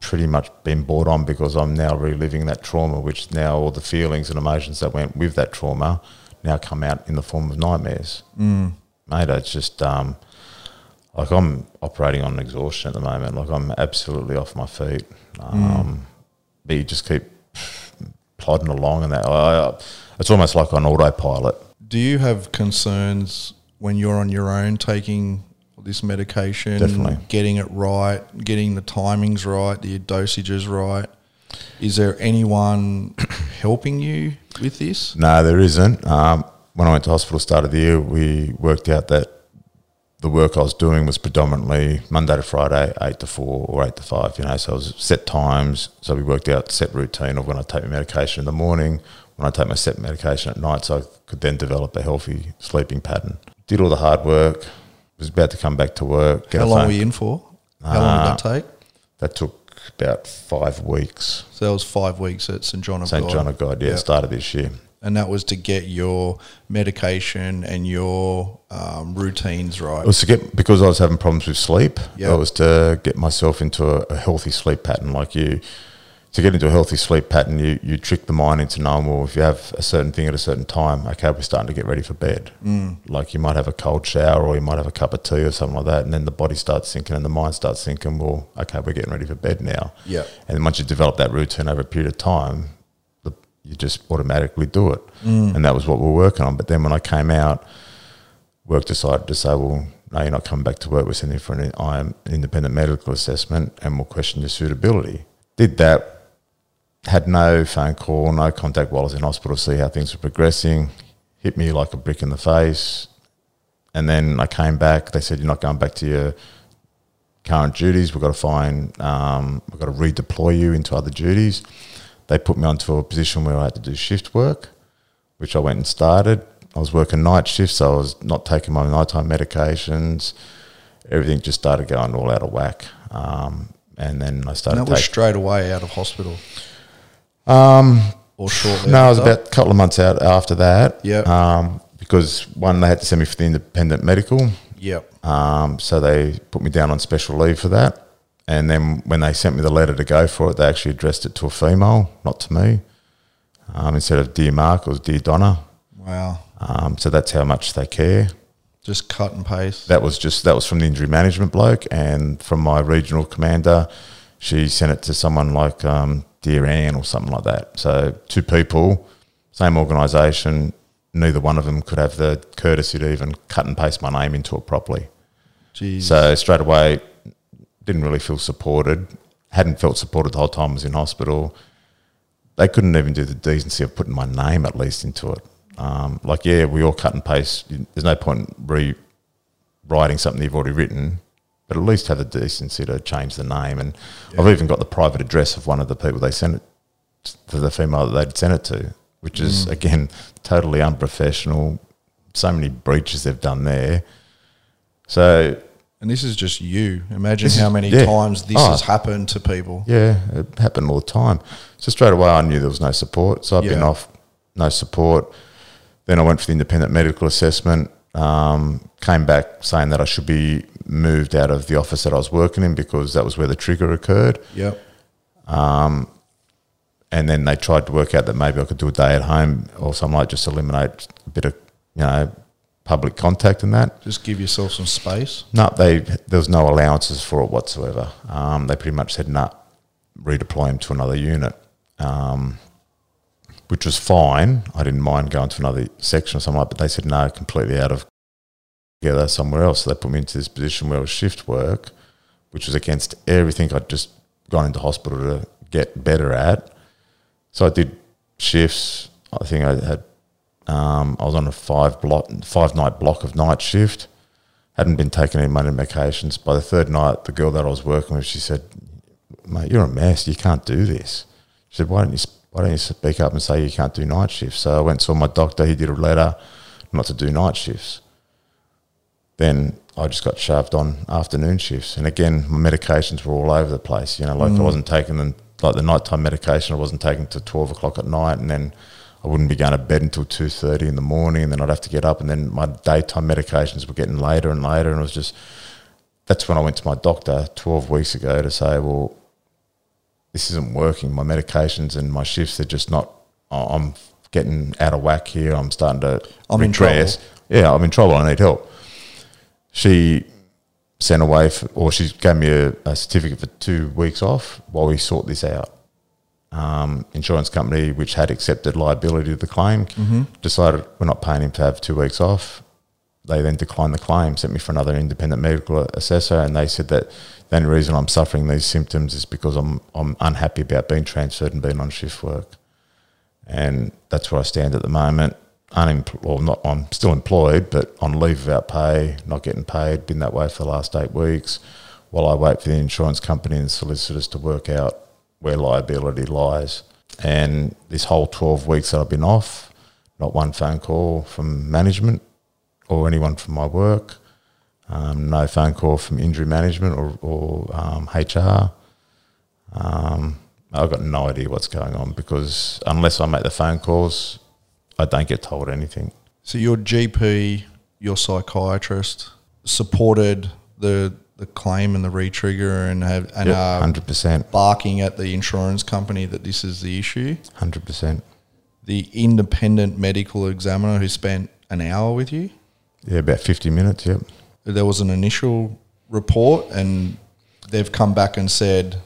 pretty much been brought on because I'm now reliving that trauma, which now all the feelings and emotions that went with that trauma now come out in the form of nightmares. Mm. Mate, it's just um, like I'm operating on exhaustion at the moment. Like I'm absolutely off my feet. Um, But you just keep plodding along, and that I, I, it's almost like on autopilot. Do you have concerns when you're on your own taking this medication? Definitely. Getting it right, getting the timings right, the dosages right. Is there anyone helping you with this? No, there isn't. Um, when I went to hospital start of the year, we worked out that the work I was doing was predominantly Monday to Friday, eight to four or eight to five. You know, so it was set times. So we worked out set routine of when I take my medication in the morning, when I take my set medication at night, so I could then develop a healthy sleeping pattern. Did all the hard work. Was about to come back to work. get How long phone- were you in for? How long did that uh, take? That took about five weeks. So that was five weeks at St John of St God. John of God, yeah, Yeah. started this year. And that was to get your medication and your um, routines right. It was to get because I was having problems with sleep. Yeah. It was to get myself into a, a healthy sleep pattern. Like you, to get into a healthy sleep pattern, you you trick the mind into knowing well if you have a certain thing at a certain time, okay, we're starting to get ready for bed. Mm. Like you might have a cold shower or you might have a cup of tea or something like that, and then the body starts thinking and the mind starts thinking, well, okay, we're getting ready for bed now. Yeah. And once you develop that routine over a period of time, you just automatically do it. And that was what we were working on. But then when I came out, work decided to say, well, no, you're not coming back to work. We're sending you for an I am independent medical assessment and we'll question your suitability. Did that, had no phone call, no contact while I was in hospital to see how things were progressing. Hit me like a brick in the face. And then I came back. They said, you're not going back to your current duties. We've got to find, um, we've got to redeploy you into other duties. They put me onto a position where I had to do shift work, which I went and started. I was working night shifts, so I was not taking my nighttime medications. Everything just started going all out of whack. Um, and then I and started that was straight away out of hospital. Um, or shortly? No, it was about a couple of months out after that. Yep. Um, because one, they had to send me for the independent medical. Yep. Um, so they put me down on special leave for that. And then when they sent me the letter to go for it, they actually addressed it to a female, not to me. Um, instead of Dear Mark, it was Dear Donna. Wow. Um, so that's how much they care. Just cut and paste. That was just that was from the injury management bloke, and from my regional commander, she sent it to someone like um, Dear Ann or something like that. So two people, same organisation. Neither one of them could have the courtesy to even cut and paste my name into it properly. Jeez. So straight away, didn't really feel supported. Hadn't felt supported the whole time I was in hospital. They couldn't even do the decency of putting my name at least into it. Um, like, yeah, we all cut and paste. There's no point rewriting something you've already written, but at least have the decency to change the name. And I've even got the private address of one of the people they sent it to the female that they'd sent it to, which is again totally unprofessional. So many breaches they've done there. So and this is just you. Imagine This how is- many yeah. times this Oh. has happened to people. Yeah, it happened all the time. So straight away, I knew there was no support. So I've been off, no support. Then I went for the independent medical assessment. Um, came back saying that I should be moved out of the office that I was working in because that was where the trigger occurred. Yep. And then they tried to work out that maybe I could do a day at home or something like just eliminate a bit of you know public contact and that. Just give yourself some space. No, they there was no allowances for it whatsoever. Um, they pretty much said, "No, redeploy him to another unit," um, which was fine. I didn't mind going to another section or something like. But they said, "No, completely out of together somewhere else." So they put me into this position where it was shift work, which was against everything I'd just gone into hospital to get better at. So I did shifts. I think I had. Um, I was on a five block, five night block of night shift hadn't been taking any money medications. By the third night, the girl that I was working with, she said, "Mate, you're a mess. You can't do this." She said, "Why don't you Why don't you speak up and say you can't do night shifts?" So I went and saw my doctor. He did a letter not to do night shifts. Then I just got shoved on afternoon shifts, and again, my medications were all over the place. You know, like I wasn't taking them like the nighttime medication. I wasn't taking to twelve o'clock at night, and then I wouldn't be going to bed until two thirty in the morning, and then I'd have to get up, and then my daytime medications were getting later and later, and it was just. That's when I went to my doctor twelve weeks ago to say, well, this isn't working. My medications and my shifts are just not. I'm getting out of whack here. I'm starting to. I'm in regress. Yeah, I'm in trouble. I need help. She sent away, for, or she gave me a, a certificate for two weeks off while we sort this out um, insurance company which had accepted liability of the claim decided we're not paying him to have two weeks off. They then declined the claim, sent me for another independent medical assessor, and they said that the only reason I'm suffering these symptoms is because I'm I'm unhappy about being transferred and being on shift work, and that's where I stand at the moment. Unempl- or not, I'm still employed, but on leave without pay, not getting paid. Been that way for the last eight weeks, while I wait for the insurance company and solicitors to work out where liability lies. And this whole 12 weeks that I've been off, not one phone call from management or anyone from my work, um, no phone call from injury management or, or um, HR. Um, I've got no idea what's going on because unless I make the phone calls, I don't get told anything. So your GP, your psychiatrist supported the the claim and the retrigger and have and Yep, are 100%. barking at the insurance company that this is the issue. 100%. The independent medical examiner who spent an hour with you. Yeah, about 50 minutes, yep. There was an initial report, and they've come back and said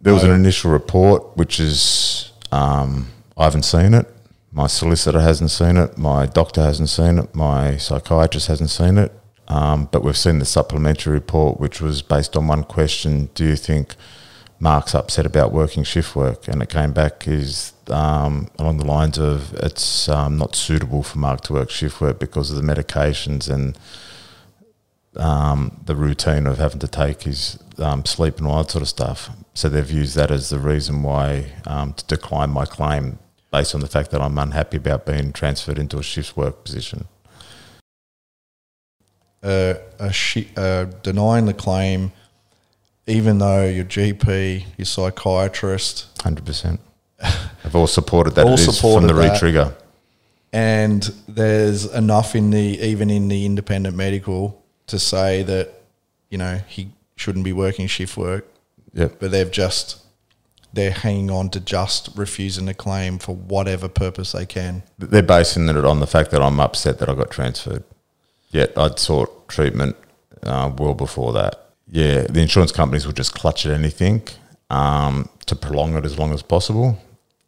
There was an initial report, which is um, I haven't seen it. My solicitor hasn't seen it. My doctor hasn't seen it. My psychiatrist hasn't seen it. Um, but we've seen the supplementary report, which was based on one question: Do you think Mark's upset about working shift work? And it came back is um, along the lines of it's um, not suitable for Mark to work shift work because of the medications and um, the routine of having to take his um, sleep and all that sort of stuff. So they've used that as the reason why um, to decline my claim based on the fact that I'm unhappy about being transferred into a shift work position. Uh, shi uh, denying the claim, even though your GP, your psychiatrist, Hundred percent. have all supported that All it is from the retrigger. and there's enough in the even in the independent medical to say that you know he shouldn't be working shift work, Yep. but they've just they're hanging on to just refusing to claim for whatever purpose they can. They're basing it on the fact that I'm upset that I got transferred. Yet I'd sought treatment uh, well before that. Yeah, the insurance companies will just clutch at anything um, to prolong it as long as possible.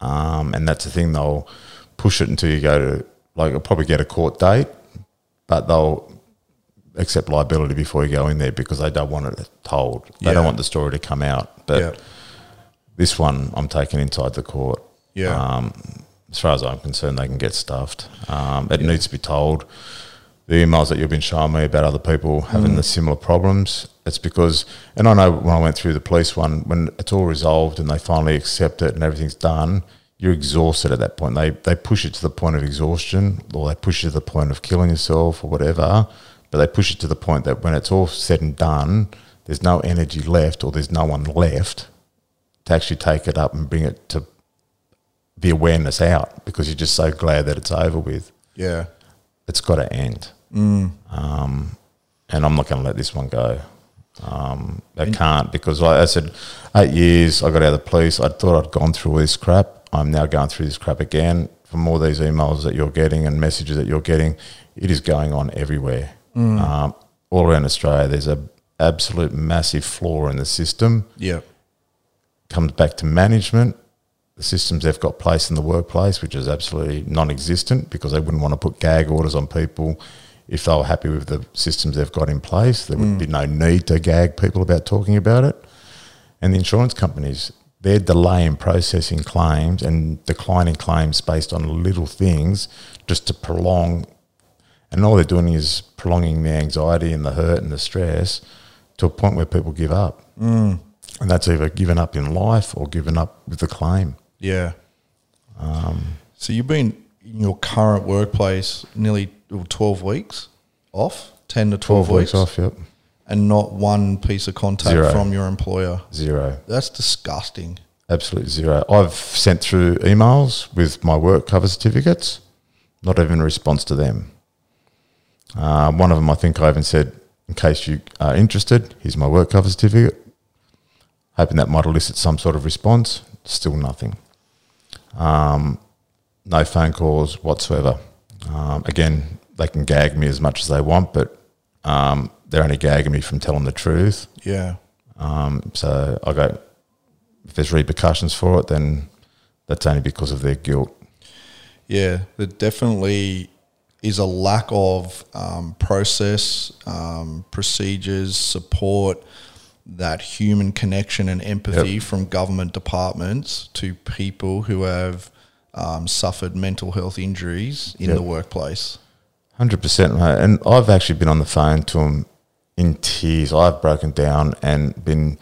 Um, and that's the thing, they'll push it until you go to, like, you'll probably get a court date, but they'll accept liability before you go in there because they don't want it told. They Yeah. don't want the story to come out. But yeah, this one I'm taking inside the court. Yeah. Um, as far as I'm concerned, they can get stuffed. Um, it needs to be told. The emails that you've been showing me about other people having Mm. the similar problems, it's because, and I know when I went through the police one, when it's all resolved and they finally accept it and everything's done, you're exhausted at that point. They they push it to the point of exhaustion, or they push it to the point of killing yourself, or whatever. But they push it to the point that when it's all said and done, there's no energy left, or there's no one left to actually take it up and bring it to the awareness out because you're just so glad that it's over with. yeah, It's got to end. Um, and I'm not going to let this one go. Um, I can't because, like I said, eight years I got out of the police. I thought I'd gone through all this crap. I'm now going through this crap again. From all these emails that you're getting and messages that you're getting, it is going on everywhere. Um, all around Australia, there's a absolute massive flaw in the system yeah, comes back to management, the systems they've got placed in the workplace, which is absolutely non-existent because they wouldn't want to put gag orders on people if they were happy with the systems they've got in place. There would be no need to gag people about talking about it. And the insurance companies, their delay in processing claims and declining claims based on little things just to prolong, and all they're doing is prolonging the anxiety and the hurt and the stress to a point where people give up. Mm. And that's either given up in life or given up with the claim. yeah. Um, so you've been in your current workplace nearly well, twelve weeks off, ten to twelve, 12 weeks, weeks off, yep. and not one piece of contact Zero. from your employer. Zero. That's disgusting. Absolutely zero. I've sent through emails with my work cover certificates, not even a response to them. Uh, one of them, I think I even said, in case you are interested, here's my work cover certificate. Hoping that might elicit some sort of response. Still nothing. Um, no phone calls whatsoever. Um, again, they can gag me as much as they want, but um, they're only gagging me from telling the truth. Yeah, Um, so I go, if there's repercussions for it, then that's only because of their guilt. yeah. There definitely is a lack of um, process, um, procedures, support, that human connection and empathy from government departments to people who have um, suffered mental health injuries in Yep. the workplace. Hundred percent, mate. And I've actually been on the phone to them in tears. I've broken down and been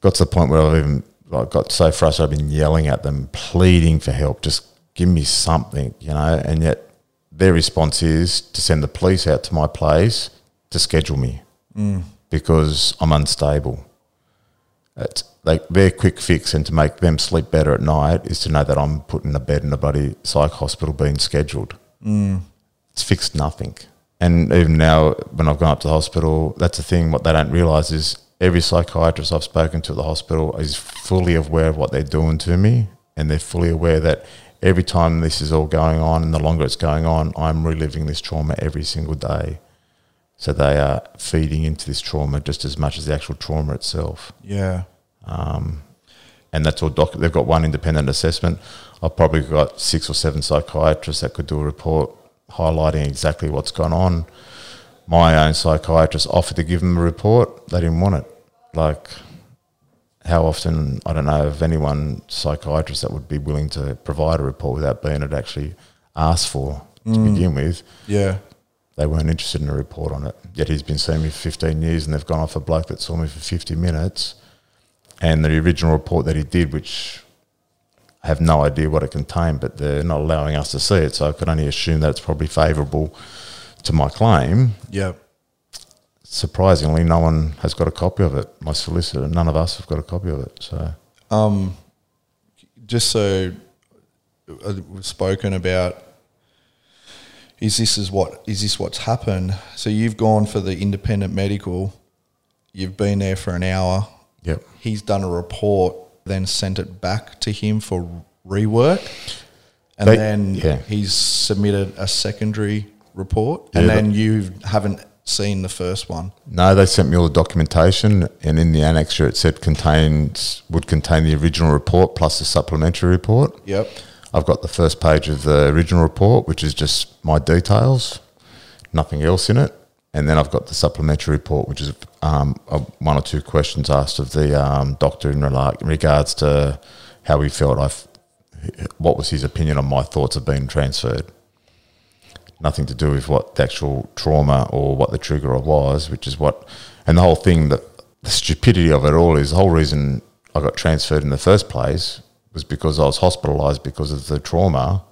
got to the point where I've even like got so frustrated. I've been yelling at them, pleading for help. Just give me something, you know. And yet their response is to send the police out to my place to schedule me mm. because I'm unstable. It's like their quick fix and to make them sleep better at night is to know that I'm put in a bed in a bloody psych hospital being scheduled mm. It's fixed nothing. And even now, when I've gone up to the hospital, that's the thing. What they don't realise is every psychiatrist I've spoken to at the hospital is fully aware of what they're doing to me, and they're fully aware that every time this is all going on, and the longer it's going on, I'm reliving this trauma every single day. So they are feeding into this trauma just as much as the actual trauma itself Yeah, um, and that's all. Doc- they've got one independent assessment. I've probably got six or seven psychiatrists that could do a report highlighting exactly what's gone on. My own psychiatrist offered to give them a report. They didn't want it. Like, how often I don't know of anyone psychiatrist that would be willing to provide a report without being it actually asked for to mm. begin with. yeah, They weren't interested in a report on it. Yet he's been seeing me for 15 years and they've gone off a bloke that saw me for 50 minutes. And the original report that he did, which I have no idea what it contained, but they're not allowing us to see it. So I could only assume that it's probably favourable to my claim. yeah. Surprisingly, no one has got a copy of it. My solicitor, none of us have got a copy of it. So Um, just so uh, we've spoken about. Is this is what is this what's happened? So you've gone for the independent medical. You've been there for an hour. Yep. He's done a report, then sent it back to him for rework, and They- then yeah. he's submitted a secondary report, and Yeah, then you haven't seen the first one. No, they sent me all the documentation, and in the annexure it said contains would contain the original report plus the supplementary report. Yep. I've got the first page of the original report, which is just my details, nothing else in it, and then I've got the supplementary report, which is um, one or two questions asked of the um, doctor in regards to how he felt. I, what was his opinion on my thoughts of being transferred? Nothing to do with what the actual trauma or what the trigger was, which is what, and the whole thing that the stupidity of it all is the whole reason I got transferred in the first place was because I was hospitalised because of the trauma.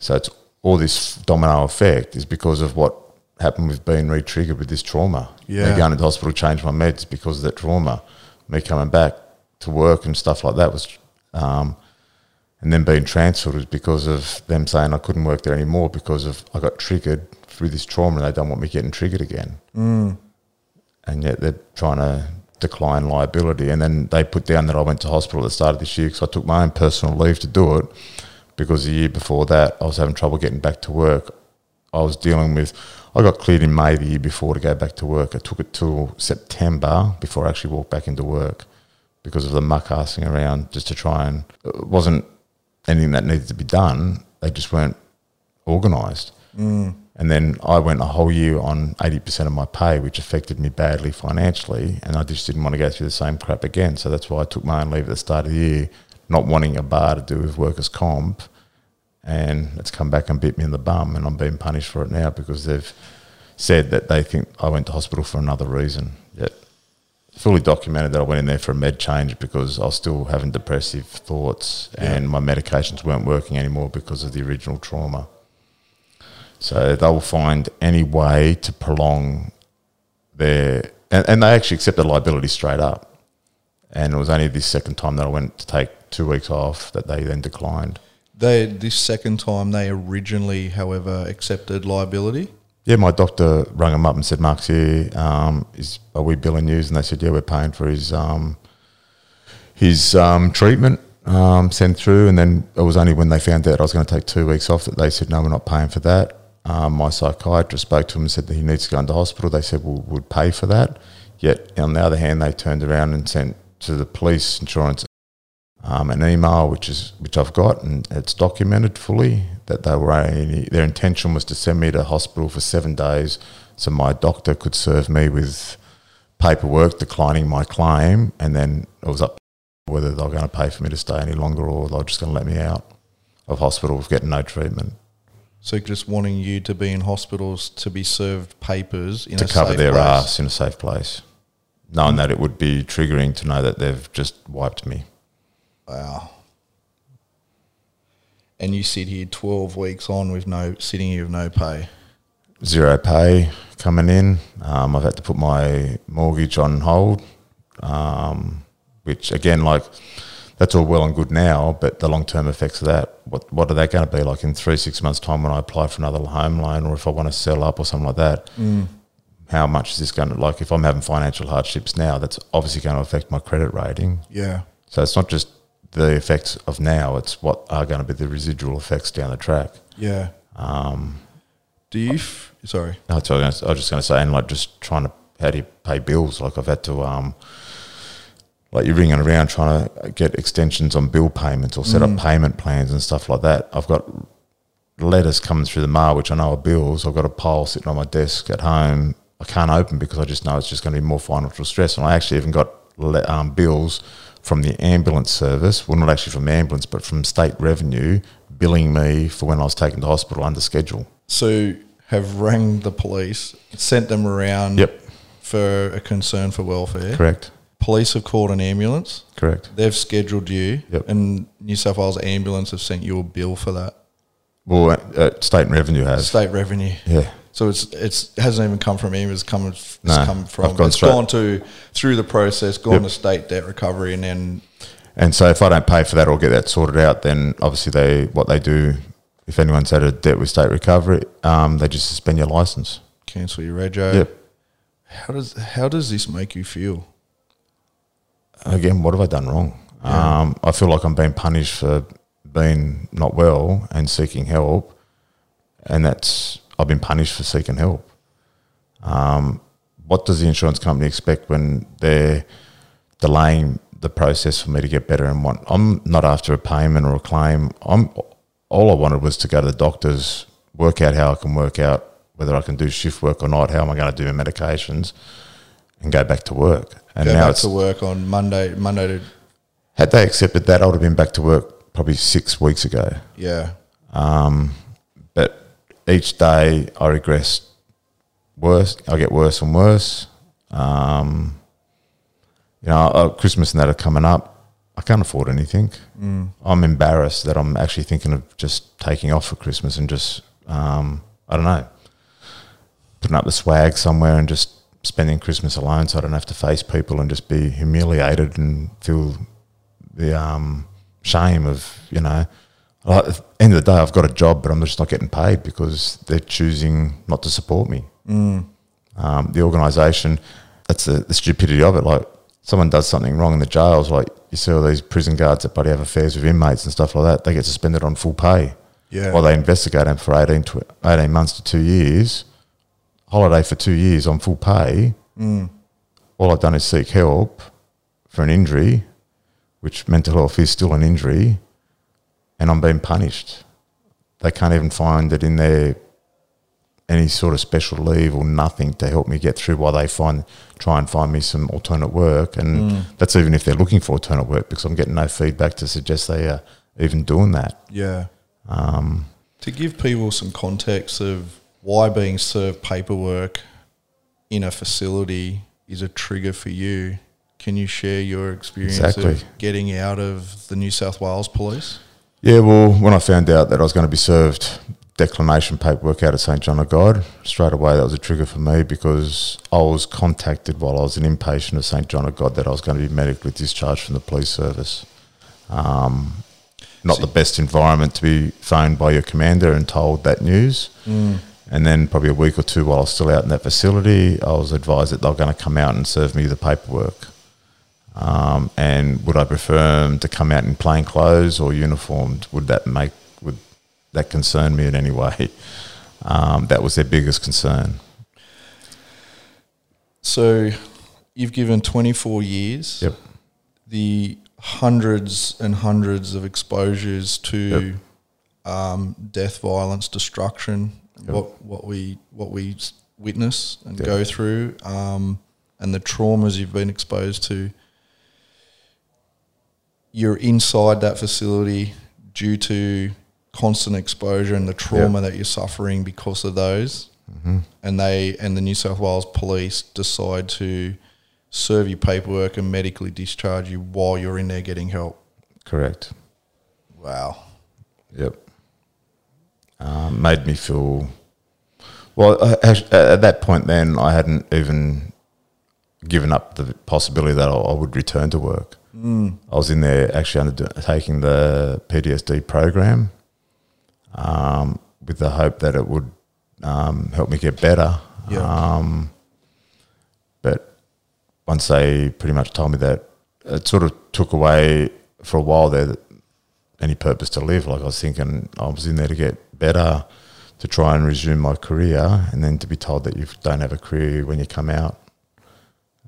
So it's all this domino effect is because of what happened with being re-triggered with this trauma. Yeah. Me going into hospital, change my meds because of that trauma. Me coming back to work and stuff like that was, um, and then being transferred was because of them saying I couldn't work there anymore because of I got triggered through this trauma and they don't want me getting triggered again. And yet they're trying to decline liability. And then they put down that I went to hospital at the start of this year because I took my own personal leave to do it because the year before that I was having trouble getting back to work. I was dealing with, I got cleared in May the year before to go back to work. I took it till September before I actually walked back into work because of the muck assing around just to try and, it wasn't anything that needed to be done. They just weren't organised. Mm. And then I went a whole year on 80% of my pay, which affected me badly financially. And I just didn't want to go through the same crap again. So that's why I took my own leave at the start of the year, not wanting a bar to do with workers' comp. And it's come back and bit me in the bum. And I'm being punished for it now because they've said that they think I went to hospital for another reason. Yet fully documented that I went in there for a med change because I was still having depressive thoughts and my medications weren't working anymore because of the original trauma. So they will find any way to prolong their, and, and they actually accepted liability straight up. And it was only this second time that I went to take two weeks off that they then declined. They this second time they originally, however, accepted liability. Yeah, my doctor rang him up and said, "Mark's here. Um, is are we billing you?" And they said, "Yeah, we're paying for his um, his um, treatment um, sent through." And then it was only when they found out I was going to take two weeks off that they said, "No, we're not paying for that." Um, my psychiatrist spoke to him and said that he needs to go into hospital. They said, "Well, we'd pay for that." Yet on the other hand, they turned around and sent to the police insurance um, an email, which is which I've got, and it's documented fully that they were only, their intention was to send me to hospital for seven days, so my doctor could serve me with paperwork declining my claim, and then it was up whether they were going to pay for me to stay any longer or they were just going to let me out of hospital with getting no treatment So just wanting you to be in hospitals to be served papers in to cover their place. ass in a safe place, knowing that it would be triggering to know that they've just wiped me. Wow. And you sit here twelve weeks on with no sitting here with no pay. zero pay coming in. Um, I've had to put my mortgage on hold, um, which again, like that's all well and good now, but the long term effects of that, what what are they going to be like in three six months time when I apply for another home loan or if I want to sell up or something like that? How much is this going to like? If I'm having financial hardships now, that's obviously going to affect my credit rating. Yeah. So it's not just the effects of now; it's what are going to be the residual effects down the track. Yeah. Um, Do you? F- sorry. What I was, gonna- I was just going to say, and like just trying to, how do you pay bills? Like I've had to, um, like you're ringing around trying to get extensions on bill payments or set up payment plans and stuff like that. I've got letters coming through the mail, which I know are bills. I've got a pile sitting on my desk at home. I can't open because I just know it's just going to be more financial stress. And I actually even got um, bills from the ambulance service. Well, not actually from the ambulance, but from state revenue billing me for when I was taken to hospital under schedule. So have rang the police, sent them around. Yep. For a concern for welfare. Correct. Police have called an ambulance. Correct. They've scheduled you, Yep. and New South Wales ambulance have sent you a bill for that. Well, uh, state revenue has. State revenue. Yeah. So it's it's hasn't even come from him. It's come it's No, come from. Gone it's straight- gone to through the process, gone Yep. to state debt recovery, and then And so if I don't pay for that or get that sorted out, then obviously they what they do. If anyone's had a debt with state recovery, um, they just suspend your license. Cancel your rego. Yep. How does how does this make you feel? Again, what have I done wrong? Um, I feel like I'm being punished for being not well and seeking help, and that's I've been punished for seeking help. Um, what does the insurance company expect when they're delaying the process for me to get better and want? I'm not after a payment or a claim. I'm all I wanted was to go to the doctors, work out how I can work out whether I can do shift work or not. How am I going to do my medications, and go back to work? And Go now back it's to work on Monday. Monday to had they accepted that, I would have been back to work probably six weeks ago. yeah. Um, but each day I regress worse. I get worse and worse. Um, you know, uh, Christmas and that are coming up. I can't afford anything. I'm embarrassed that I'm actually thinking of just taking off for Christmas and just, um, I don't know, putting up the swag somewhere and just spending Christmas alone so I don't have to face people and just be humiliated and feel the um, shame of, you know, like, at the end of the day, I've got a job, but I'm just not getting paid because they're choosing not to support me. Um, the organisation, that's the, the stupidity of it. Like, someone does something wrong in the jails, like you see all these prison guards that bloody have affairs with inmates and stuff like that, they get suspended on full pay. Yeah. While they investigate them for 18, to 18 months to two years, holiday for two years on full pay. All I've done is seek help for an injury, which mental health is still an injury, and I'm being punished. They can't even find it in their any sort of special leave or nothing to help me get through while they find try and find me some alternate work. And that's even if they're looking for alternate work because I'm getting no feedback to suggest they are even doing that. Yeah. Um, To give people some context of why being served paperwork in a facility is a trigger for you, can you share your experience Exactly. of getting out of the New South Wales Police? Yeah, well, when I found out that I was going to be served declination paperwork out of St John of God, straight away that was a trigger for me because I was contacted while I was an inpatient of St John of God that I was going to be medically discharged from the police service. Um, not So- the best environment to be phoned by your commander and told that news. And then probably a week or two while I was still out in that facility, I was advised that they were going to come out and serve me the paperwork. Um, and would I prefer to come out in plain clothes or uniformed? Would that make would that concern me in any way? Um, that was their biggest concern. So you've given 24 years. Yep. The hundreds and hundreds of exposures to Yep. um, death, violence, destruction, Yep. what what we what we witness and go through, um, and the traumas you've been exposed to. You're inside that facility due to constant exposure and the trauma that you're suffering because of those and they and the New South Wales Police decide to serve you paperwork and medically discharge you while you're in there getting help. Correct. Wow. Yep. Um, made me feel. Well, at that point, then I hadn't even given up the possibility that I would return to work. I was in there actually undertaking the PTSD program um, with the hope that it would um, help me get better. Yeah. Um, but once they pretty much told me that, it sort of took away for a while there any purpose to live. Like I was thinking, I was in there to get better, to try and resume my career, and then to be told that you don't have a career when you come out.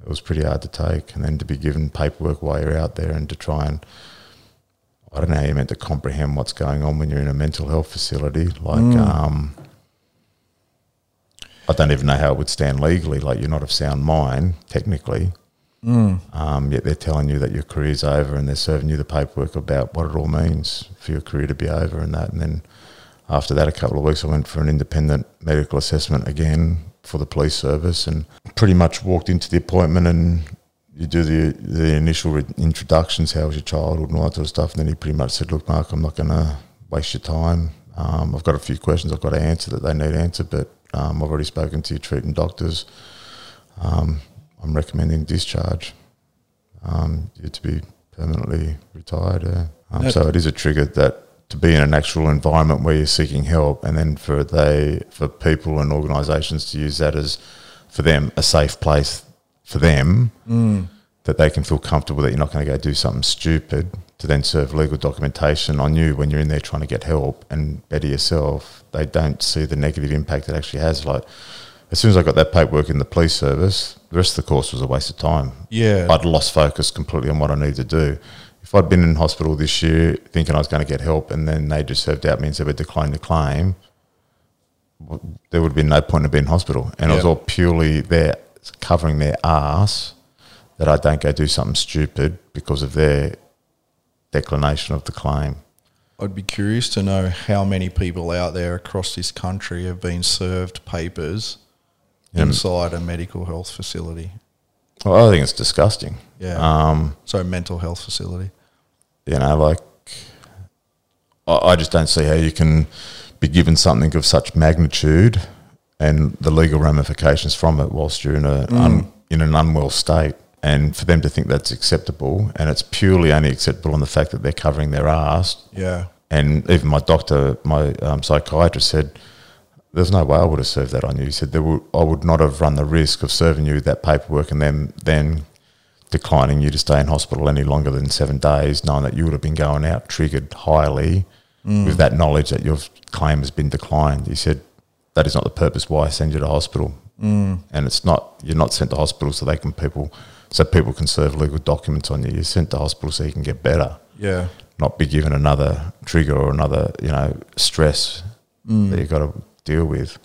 It was pretty hard to take, and then to be given paperwork while you're out there, and to try and I don't know how you meant to comprehend what's going on when you're in a mental health facility. Like, um, I don't even know how it would stand legally. Like, you're not of sound mind, technically. Um, yet they're telling you that your career's over and they're serving you the paperwork about what it all means for your career to be over and that. And then after that, a couple of weeks, I went for an independent medical assessment again for the police service and pretty much walked into the appointment and you do the the initial introductions, how was your childhood and all that sort of stuff. And then he pretty much said, look, Mark, I'm not going to waste your time. Um, I've got a few questions I've got to answer that they need answered, but um, I've already spoken to your treating doctors. Um, I'm recommending discharge um, to be permanently retired. Yeah. Um, so it is a trigger that to be in an actual environment where you're seeking help, and then for they for people and organisations to use that as for them a safe place for them mm. that they can feel comfortable that you're not going to go do something stupid to then serve legal documentation on you when you're in there trying to get help and better yourself. They don't see the negative impact it actually has. Like as soon as I got that paperwork in the police service, the rest of the course was a waste of time. Yeah. I'd lost focus completely on what I needed to do. If I'd been in hospital this year thinking I was going to get help and then they just served out me and said we declined the claim, there would have been no point in being in hospital. And it was all purely their covering their ass that I don't go do something stupid because of their declination of the claim. I'd be curious to know how many people out there across this country have been served papers Yeah. inside a medical health facility. Well, I think it's disgusting. Yeah. Um, So mental health facility. you know, like I, I just don't see how you can be given something of such magnitude and the legal ramifications from it whilst you're in a un, in an unwell state. And for them to think that's acceptable, and it's purely only acceptable on the fact that they're covering their ass. Yeah. And even my doctor, my um, psychiatrist said, "There's no way I would have served that on you." He said, there would, "I would not have run the risk of serving you that paperwork and then then declining you to stay in hospital any longer than seven days, knowing that you would have been going out triggered highly with that knowledge that your claim has been declined." He said, "That is not the purpose why I send you to hospital, mm. and it's not you're not sent to hospital so they can people so people can serve legal documents on you. You're sent to hospital so you can get better." Yeah. not be given another trigger or another you know stress that you've got to deal with.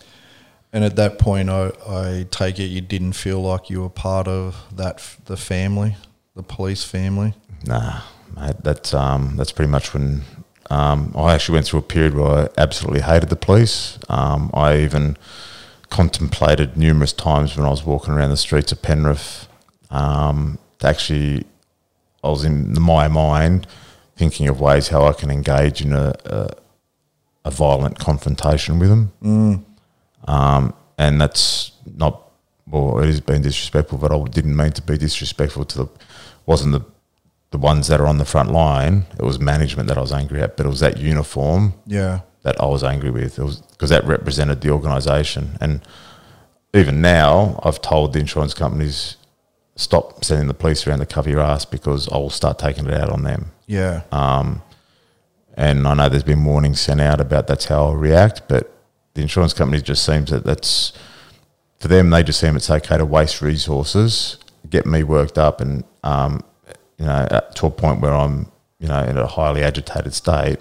And at that point, I, I take it you didn't feel like you were part of that the family, the police family. Nah, mate, that's um, that's pretty much when um, I actually went through a period where I absolutely hated the police. Um, I even contemplated numerous times when I was walking around the streets of Penrith um, to actually, I was in my mind thinking of ways how I can engage in a, a, a violent confrontation with them. Um, and that's not well, it has been disrespectful, but I didn't mean to be disrespectful to the wasn't the the ones that are on the front line. It was management that I was angry at, but it was that uniform Yeah. that I was angry with. It was because that represented the organisation, and even now, I've told the insurance companies stop sending the police around to cover your ass because I will start taking it out on them. Yeah. And I know there's been warnings sent out about that's how I'll react, but the insurance companies just seems that that's for them. They just seem it's okay to waste resources, get me worked up, and um, you know at, to a point where I'm you know in a highly agitated state,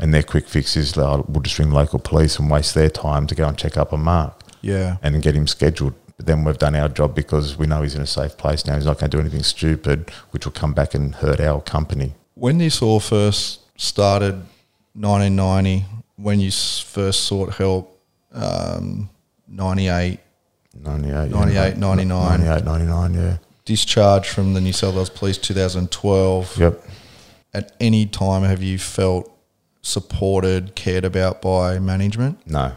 and their quick fix is like, we'll just ring local police and waste their time to go and check up on Mark yeah. and get him scheduled. But then we've done our job because we know he's in a safe place now. He's not going to do anything stupid, which will come back and hurt our company. When this all first started, 1990, when you first sought help, um, 98, 98, yeah, 98, 99. 98, 99, yeah. discharged from the New South Wales Police 2012. Yep. At any time, have you felt supported, cared about by management? No.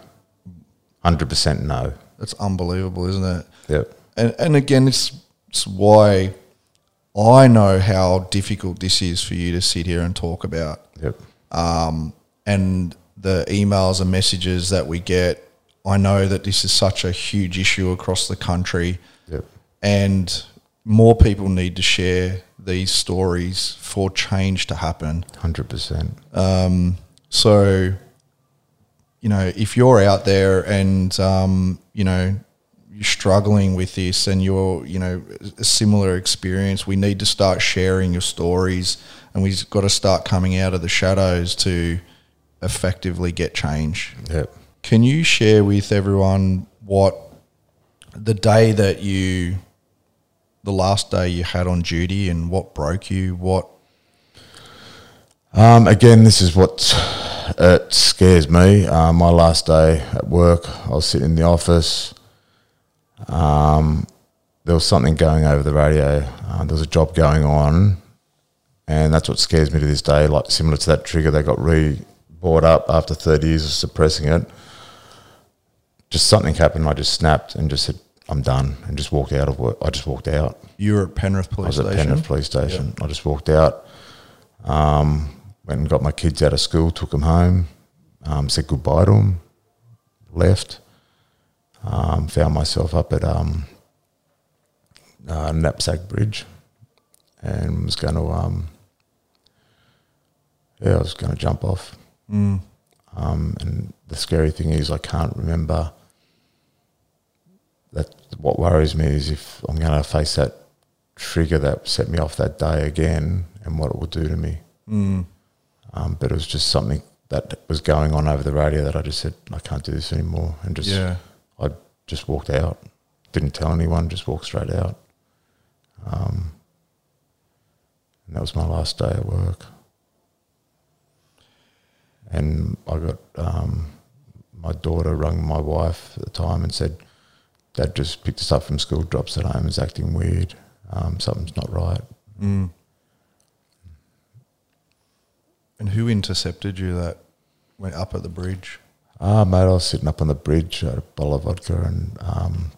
100% no. That's unbelievable, isn't it? Yep. And, and again, it's, it's why I know how difficult this is for you to sit here and talk about. Yep. um, and the emails and messages that we get. I know that this is such a huge issue across the country, Yep. and more people need to share these stories for change to happen. 100%. So, you know, if you're out there and um, you know struggling with this and you're you know a similar experience, we need to start sharing your stories, and we've got to start coming out of the shadows to effectively get change. Yep. Can you share with everyone what the day that you, the last day you had on duty, and what broke you? What Um, again, this is what it scares me. Um, my last day at work, I was sitting in the office. Um, there was something going over the radio. Uh, there was a job going on, and that's what scares me to this day. Like similar to that trigger, they got re brought up after thirty years of suppressing it. Just something happened. I just snapped and just said, I'm done, and just walked out of work. I just walked out. You were at Penrith Police Station. I was at Penrith Police Station. I just walked out. Um, went and got my kids out of school, took them home, um, said goodbye to them, left. Um, found myself up at um, uh, Knapsack Bridge, and was going to um, yeah, I was going to jump off. Mm. Um, and the scary thing is, I can't remember. That what worries me is if I'm going to face that trigger that set me off that day again, and what it will do to me. Mm. Um, but it was just something that was going on over the radio that I just said I can't do this anymore, and just Yeah. I just walked out. Didn't tell anyone, just walked straight out. Um, and that was my last day at work. And I got um, my daughter rung my wife at the time and said, "Dad just picked us up from school, drops at home, is acting weird. Um, something's not right." Mm. And who intercepted you that went up at the bridge? Ah, mate, I was sitting up on the bridge, had a bottle of vodka, and um,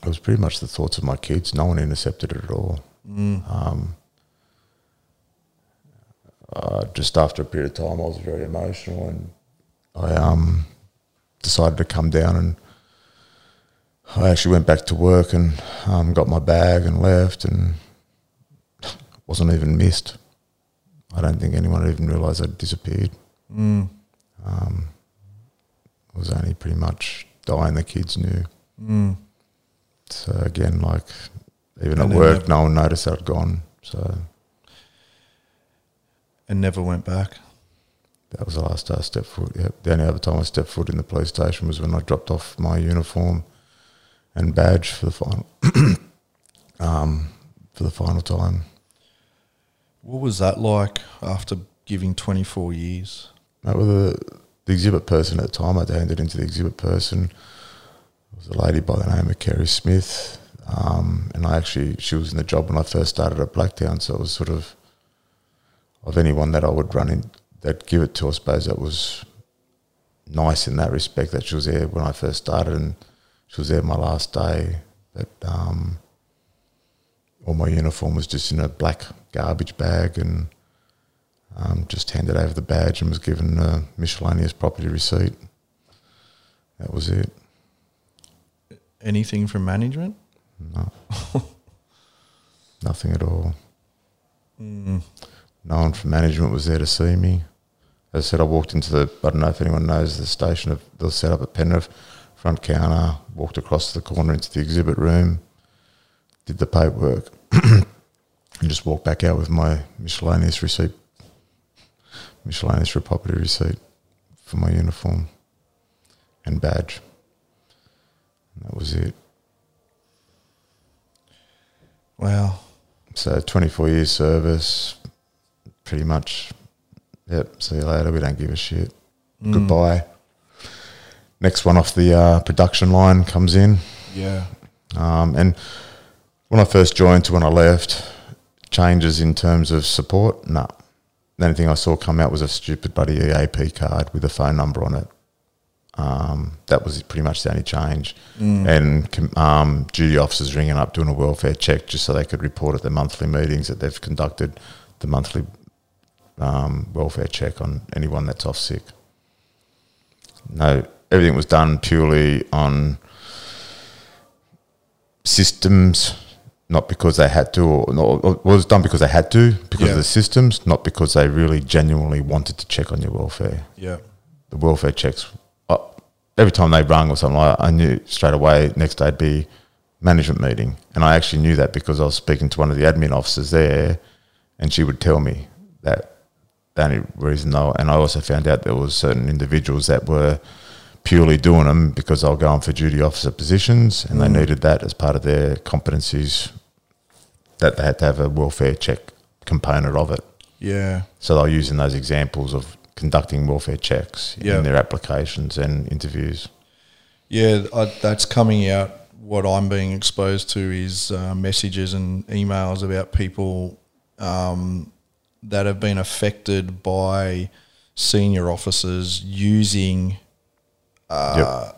it was pretty much the thoughts of my kids. No one intercepted it at all. Mm. Um, uh, just after a period of time, I was very emotional, and I um, decided to come down, and I actually went back to work and um, got my bag and left, and wasn't even missed. I don't think anyone even realised I'd disappeared. Mm. Um, it was only pretty much dying the kids knew. Mm. So again, like even And at work, no one noticed I'd gone. So And never went back. that was the last day I stepped foot. Yep. The only other time I stepped foot in the police station was when I dropped off my uniform and badge for the final, um, for the final time. What was that like after giving 24 years? That was the, the exhibit person at the time. I'd handed it into the exhibit person. It was a lady by the name of Kerry Smith. Um, and I actually, she was in the job when I first started at Blacktown. So it was sort of, of anyone that I would run in, that give it to, I suppose that was nice in that respect that she was there when I first started and she was there my last day. But um, all my uniform was just in a black garbage bag and um, just handed over the badge and was given a miscellaneous property receipt. That was it. Anything from management? No. Nothing at all. Mm. No one from management was there to see me. As I said, I walked into the, I don't know if anyone knows the station of, the set up at Penrith, front counter, walked across the corner into the exhibit room, did the paperwork, and just walked back out with my miscellaneous receipt, miscellaneous property receipt for my uniform and badge. And that was it. Wow. So 24 years service, pretty much. Yep. See you later. We don't give a shit. Mm. Goodbye. Next one off the uh, production line comes in, Yeah. um, and when I first joined to when I left, changes in terms of support. No, the only thing I saw come out was a stupid buddy EAP card with a phone number on it. Um, that was pretty much the only change. Mm. And um, duty officers ringing up doing a welfare check just so they could report at their monthly meetings that they've conducted the monthly um, welfare check on anyone that's off sick. No, everything was done purely on systems, not because they had to, or, or was done because they had to, because Yeah. of the systems, not because they really genuinely wanted to check on your welfare Yeah. the welfare checks. Uh, every time they rung or something, like that, I knew straight away next day would be management meeting, and I actually knew that because I was speaking to one of the admin officers there, and she would tell me that the only reason though, and I also found out there was certain individuals that were purely doing them because they were going for duty officer positions, and they Mm. needed that as part of their competencies. That they had to have a welfare check component of it. Yeah. So they're using those examples of conducting welfare checks Yeah. in their applications and interviews. Yeah, I, that's coming out. What I'm being exposed to is uh, messages and emails about people um, that have been affected by senior officers using uh,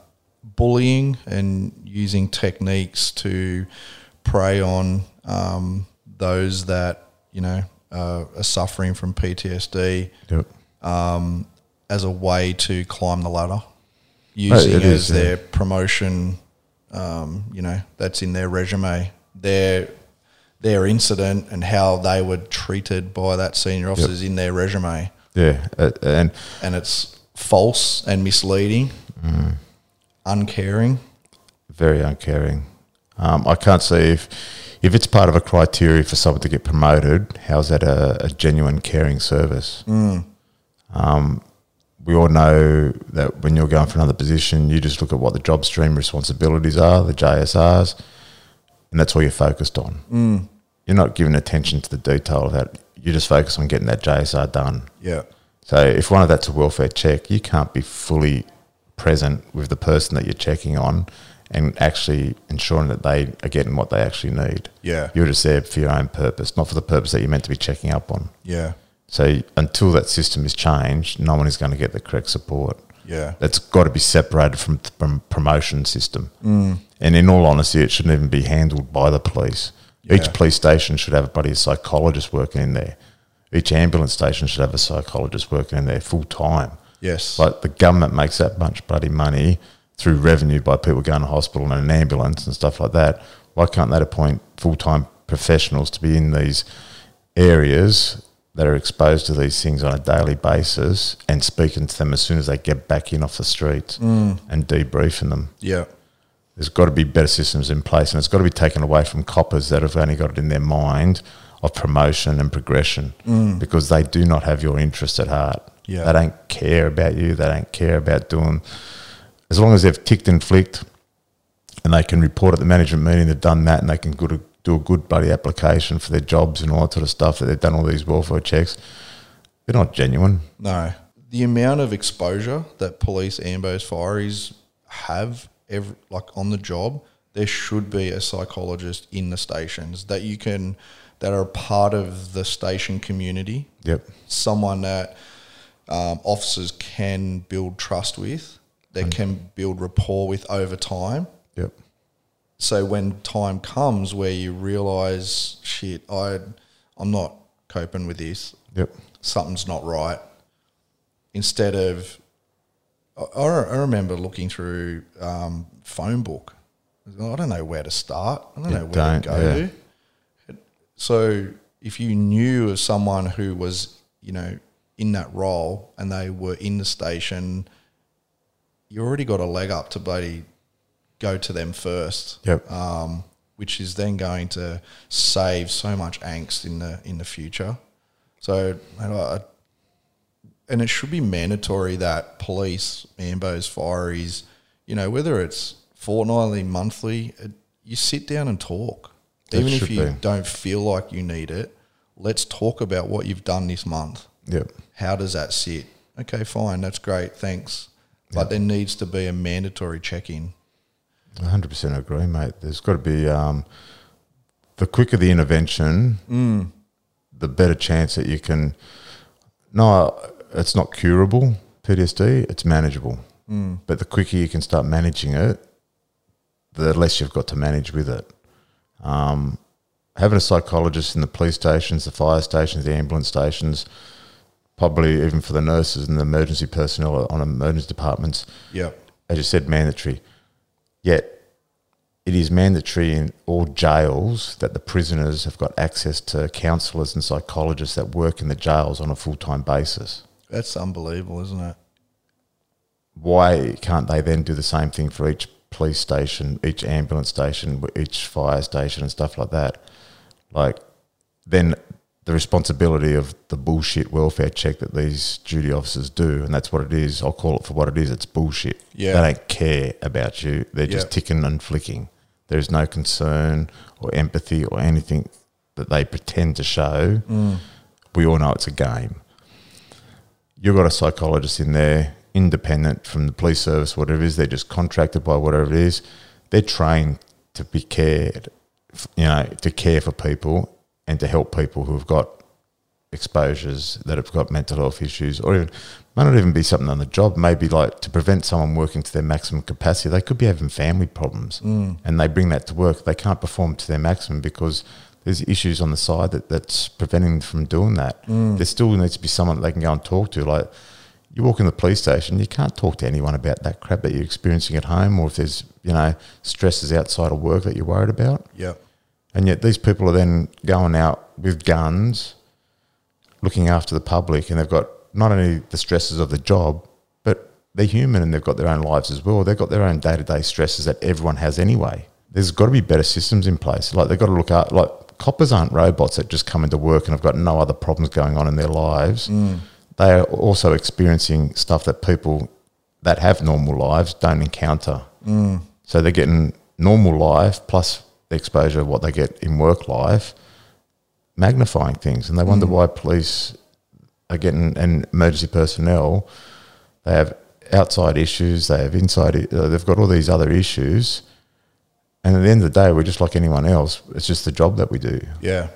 bullying and using techniques to prey on um, those that you know uh, are suffering from PTSD Yep. as a way to climb the ladder, using it as is, yeah. their promotion. Um, you know, that's in their resume. Their their incident and how they were treated by that senior officer is in their resume, Yeah. Uh, and and it's false and misleading, Mm. uncaring. very uncaring. Um, I can't see if if it's part of a criteria for someone to get promoted. How's that a, a genuine caring service? Um, we all know that when you're going for another position, you just look at what the job stream responsibilities are, the JSRs, and that's all you're focused on. You're not giving attention to the detail of that. You just focus on getting that JSR done. Yeah, So if one of that's a welfare check, you can't be fully present with the person that you're checking on and actually ensuring that they are getting what they actually need. yeah, You're just there for your own purpose, not for the purpose that you're meant to be checking up on. yeah, So until that system is changed, no one is going to get the correct support. yeah, That's got to be separated from from promotion system. Mm. And in all honesty, it shouldn't even be handled by the police. Yeah. Each police station should have a buddy psychologist working in there. Each ambulance station should have a psychologist working in there full time. yes, Like the government makes that much bloody money through revenue by people going to hospital and an ambulance and stuff like that. Why can't they appoint full time professionals to be in these areas that are exposed to these things on a daily basis and speaking to them as soon as they get back in off the streets mm. and debriefing them? yeah, There's got to be better systems in place, and it's got to be taken away from coppers that have only got it in their mind of promotion and progression mm. because they do not have your interest at heart. Yeah. They don't care about you. They don't care about doing, as long as they've ticked and flicked and they can report at the management meeting they've done that and they can go to, do a good bloody application for their jobs and all that sort of stuff, that they've done all these welfare checks, they're not genuine. no. The amount of exposure that police, ambos, fireys have, every, like on the job, there should be a psychologist in the stations that you can, that are part of the station community. Yep. someone that um, officers can build trust with, that can build rapport with over time. Yep. So when time comes where you realize, shit, I, I'm not coping with this. Yep. Something's not right. Instead of, I, I remember looking through um, phone book. I don't know where to start. I don't You know where don't, to go yeah. to. So if you knew of someone who was, you know, in that role and they were in the station, you already got a leg up to bloody go to them first. Yep. Um, which is then going to save so much angst in the in the future. So, mate, I, and it should be mandatory that police, ambos, fireys, you know, whether it's fortnightly, monthly, it, you sit down and talk. That Even if you be. don't feel like you need it, let's talk about what you've done this month. Yep. How does that sit? Okay, fine, that's great, thanks. But there needs to be a mandatory check in. Hundred percent agree, mate. There's got to be um, the quicker the intervention, the better chance that you can. No, it's not curable PTSD. It's manageable, but the quicker you can start managing it, the less you've got to manage with it. Um, having a psychologist in the police stations, the fire stations, the ambulance stations, probably even for the nurses and the emergency personnel on emergency departments, Yep. as you said, mandatory. Yet it is mandatory in all jails that the prisoners have got access to counsellors and psychologists that work in the jails on a full time basis. That's unbelievable, isn't it? Why can't they then do the same thing for each police station, each ambulance station, each fire station, and stuff like that? Like, then the responsibility of the bullshit welfare check that these duty officers do, and that's what it is. I'll call it for what it is. It's bullshit. Yeah. They don't care about you. They're just Yeah. ticking and flicking. There's no concern or empathy or anything that they pretend to show. Mm. We all know it's a game. You've got a psychologist in there, independent from the police service, whatever it is. They're just contracted by whatever it is. They're trained to be cared, you know, to care for people and to help people who've got exposures that have got mental health issues, or even might not even be something on the job. Maybe like to prevent someone working to their maximum capacity, they could be having family problems, Mm. and they bring that to work. They can't perform to their maximum because there's issues on the side that, that's preventing them from doing that. Mm. There still needs to be someone that they can go and talk to. Like you walk in the police station, you can't talk to anyone about that crap that you're experiencing at home, or if there's you know stresses outside of work that you're worried about. Yep. And yet these people are then going out with guns, looking after the public, and they've got not only the stresses of the job, but they're human and they've got their own lives as well. They've got their own day to day stresses that everyone has anyway. There's got to be better systems in place. Like they've got to look at like coppers aren't robots that just come into work and have got no other problems going on in their lives. Mm. They are also experiencing stuff that people that have normal lives don't encounter. Mm. So they're getting normal life plus the exposure of what they get in work life, magnifying things. And they wonder why police are getting and emergency personnel, they have outside issues, they have inside, uh, they've got all these other issues. And at the end of the day, we're just like anyone else. It's just the job that we do. Yeah.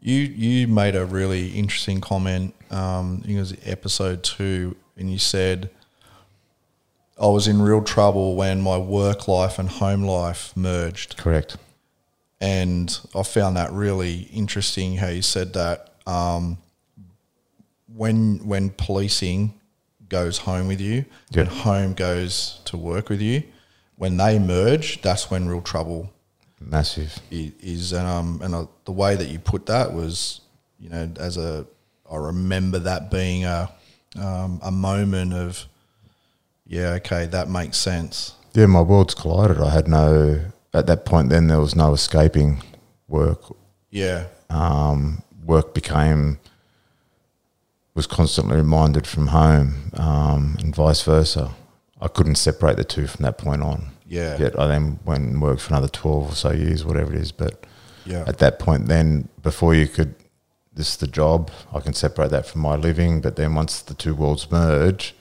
You you made a really interesting comment. Um, I think it was episode two, and you said I was in real trouble when my work life and home life merged, Correct. and I found that really interesting. How you said that um, when when policing goes home with you, Yeah. and home goes to work with you, when they merge, that's when real trouble Massive. is um and uh, the way that you put that was you know as a I remember that being a um, a moment of yeah okay that makes sense Yeah, my worlds collided. I had no, at that point, then there was no escaping work yeah um, work became was constantly reminded from home um, and vice versa. I couldn't separate the two from that point on. Yeah. Yet I then went and worked for another twelve or so years, whatever it is. But yeah at that point, then before you could, this is the job. I can separate that from my living. But then once the two worlds merge,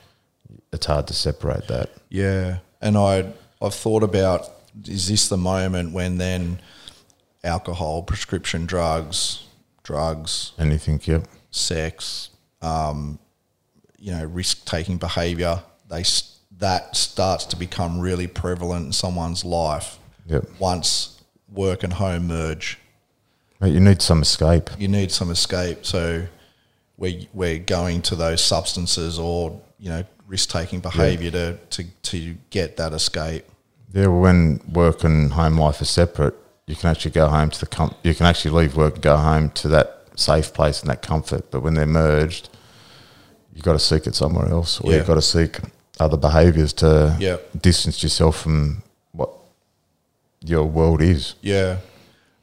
it's hard to separate that. yeah and I I've thought about is this the moment when then alcohol prescription drugs drugs anything, yep, sex, um, you know, risk taking behavior, they that starts to become really prevalent in someone's life yep, once work and home merge. mate, you need some escape. You need some escape, so we we're going to those substances or you know risk taking behavior to, to to get that escape. Yeah, well, when work and home life are separate, you can actually go home to the com- you can actually leave work and go home to that safe place and that comfort. But when they're merged, you've got to seek it somewhere else, or Yeah. you've got to seek other behaviours to Yeah. distance yourself from what your world is. Yeah.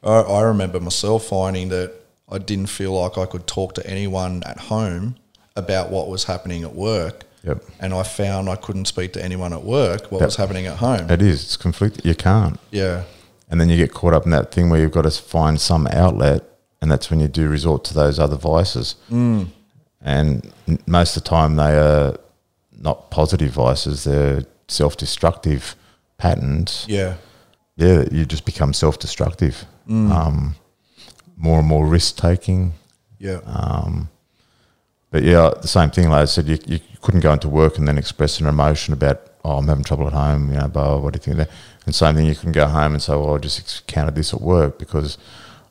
I, I remember myself finding that I didn't feel like I could talk to anyone at home about what was happening at work. Yep. And I found I couldn't speak to anyone at work what That- was happening at home. It is. It's conflict. You can't. yeah. And then you get caught up in that thing where you've got to find some outlet, and that's when you do resort to those other vices. Mm. And most of the time, they are not positive vices; they're self-destructive patterns. Yeah. Yeah, you just become self-destructive. Um, more and more risk-taking. Yeah. Um, but yeah, the same thing. Like I said, you, you couldn't go into work and then express an emotion about, oh, I'm having trouble at home. You know, blah, what do you think of that? And same thing, you can go home and say, well, I just encountered this at work because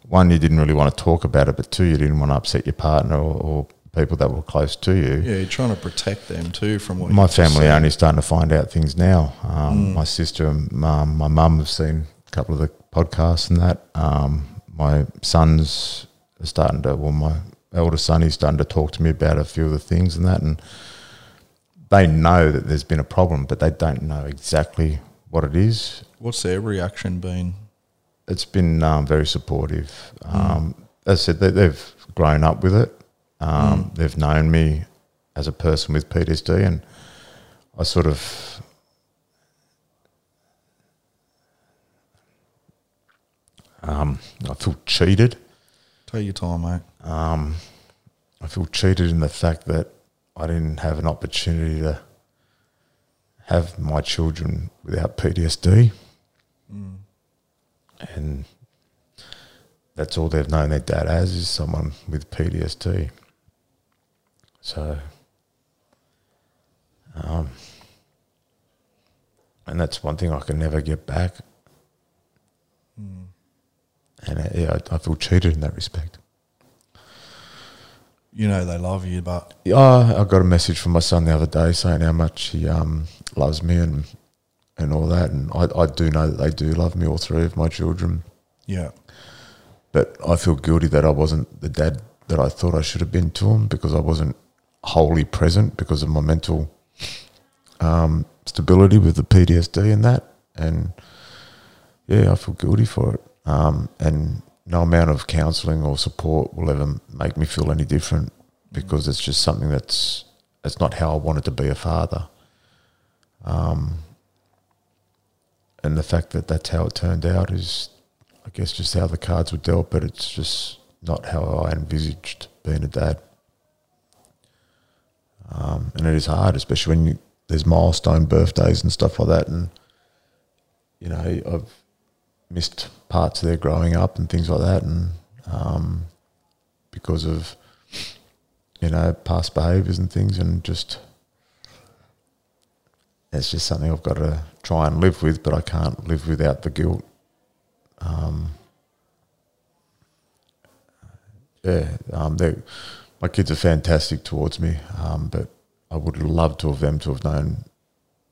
one, you didn't really want to talk about it, but two, you didn't want to upset your partner or, or people that were close to you. yeah. You're trying to protect them too from what My family only starting to find out things now. Um, My sister and mum, my mum have seen a couple of the podcasts and that. Um, my son's are starting to, well, my eldest son, he's starting to talk to me about a few of the things and that. And they know that there's been a problem, but they don't know exactly what it is. What's their reaction been? It's been um, very supportive. Um, As I said, they, they've grown up with it. Um, They've known me as a person with PTSD, and I sort of um, I feel cheated. Take your time, mate. Um, I feel cheated in the fact that I didn't have an opportunity to have my children without PTSD. And that's all they've known their dad as is someone with PTSD. So, um, and that's one thing I can never get back. And uh, yeah, I, I feel cheated in that respect. You know they love you, but Yeah, I got a message from my son the other day saying how much he um, loves me and and all that, and I, I do know that they do love me, all three of my children. yeah, But I feel guilty that I wasn't the dad that I thought I should have been to him because I wasn't wholly present because of my mental um, stability with the PTSD and that. And yeah, I feel guilty for it. Um, and no amount of counselling or support will ever make me feel any different because it's just something that's it's not how I wanted to be a father. Um, and the fact that that's how it turned out is I guess just how the cards were dealt, but it's just not how I envisaged being a dad. Um, and it is hard, especially when you, there's milestone birthdays and stuff like that. And, you know, I've missed parts of their growing up and things like that. And um, because of, you know, past behaviours and things, and just, it's just something I've got to try and live with, but I can't live without the guilt. Um, yeah, um, my kids are fantastic towards me, um, but I would love to have them to have known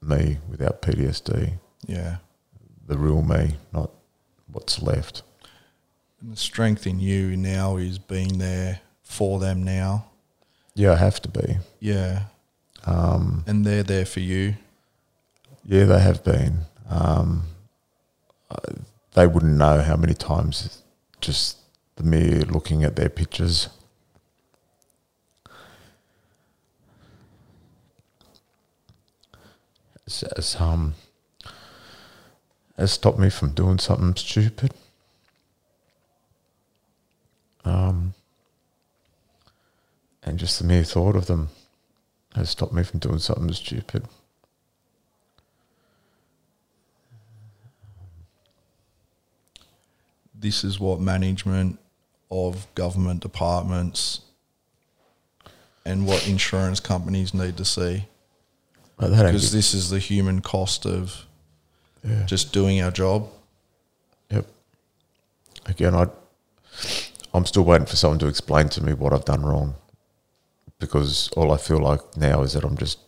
me without PTSD, yeah. the real me, not what's left. And the strength in you now is being there for them now. Yeah, I have to be. Yeah, Um, and they're there for you. yeah, they have been. Um, I- they wouldn't know how many times just the mere looking at their pictures. Has, um, has stopped me from doing something stupid. Um, and just the mere thought of them has stopped me from doing something stupid. This is what management of government departments and what insurance companies need to see But that ain't because this is the human cost of Yeah. just doing our job. Yep. Again, I, I'm still waiting for someone to explain to me what I've done wrong, because all I feel like now is that I'm just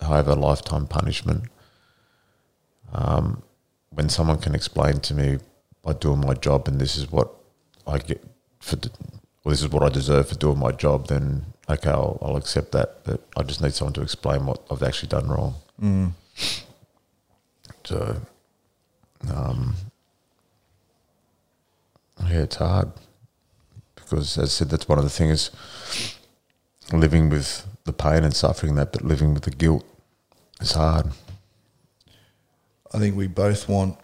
I have a lifetime punishment. Um, when someone can explain to me by doing my job, and this is what I get for, well, this is what I deserve for doing my job, then okay, I'll, I'll accept that. But I just need someone to explain what I've actually done wrong. Mm. So, um, yeah, it's hard because, as I said, that's one of the things living with the pain and suffering that, but living with the guilt is hard. I think we both want,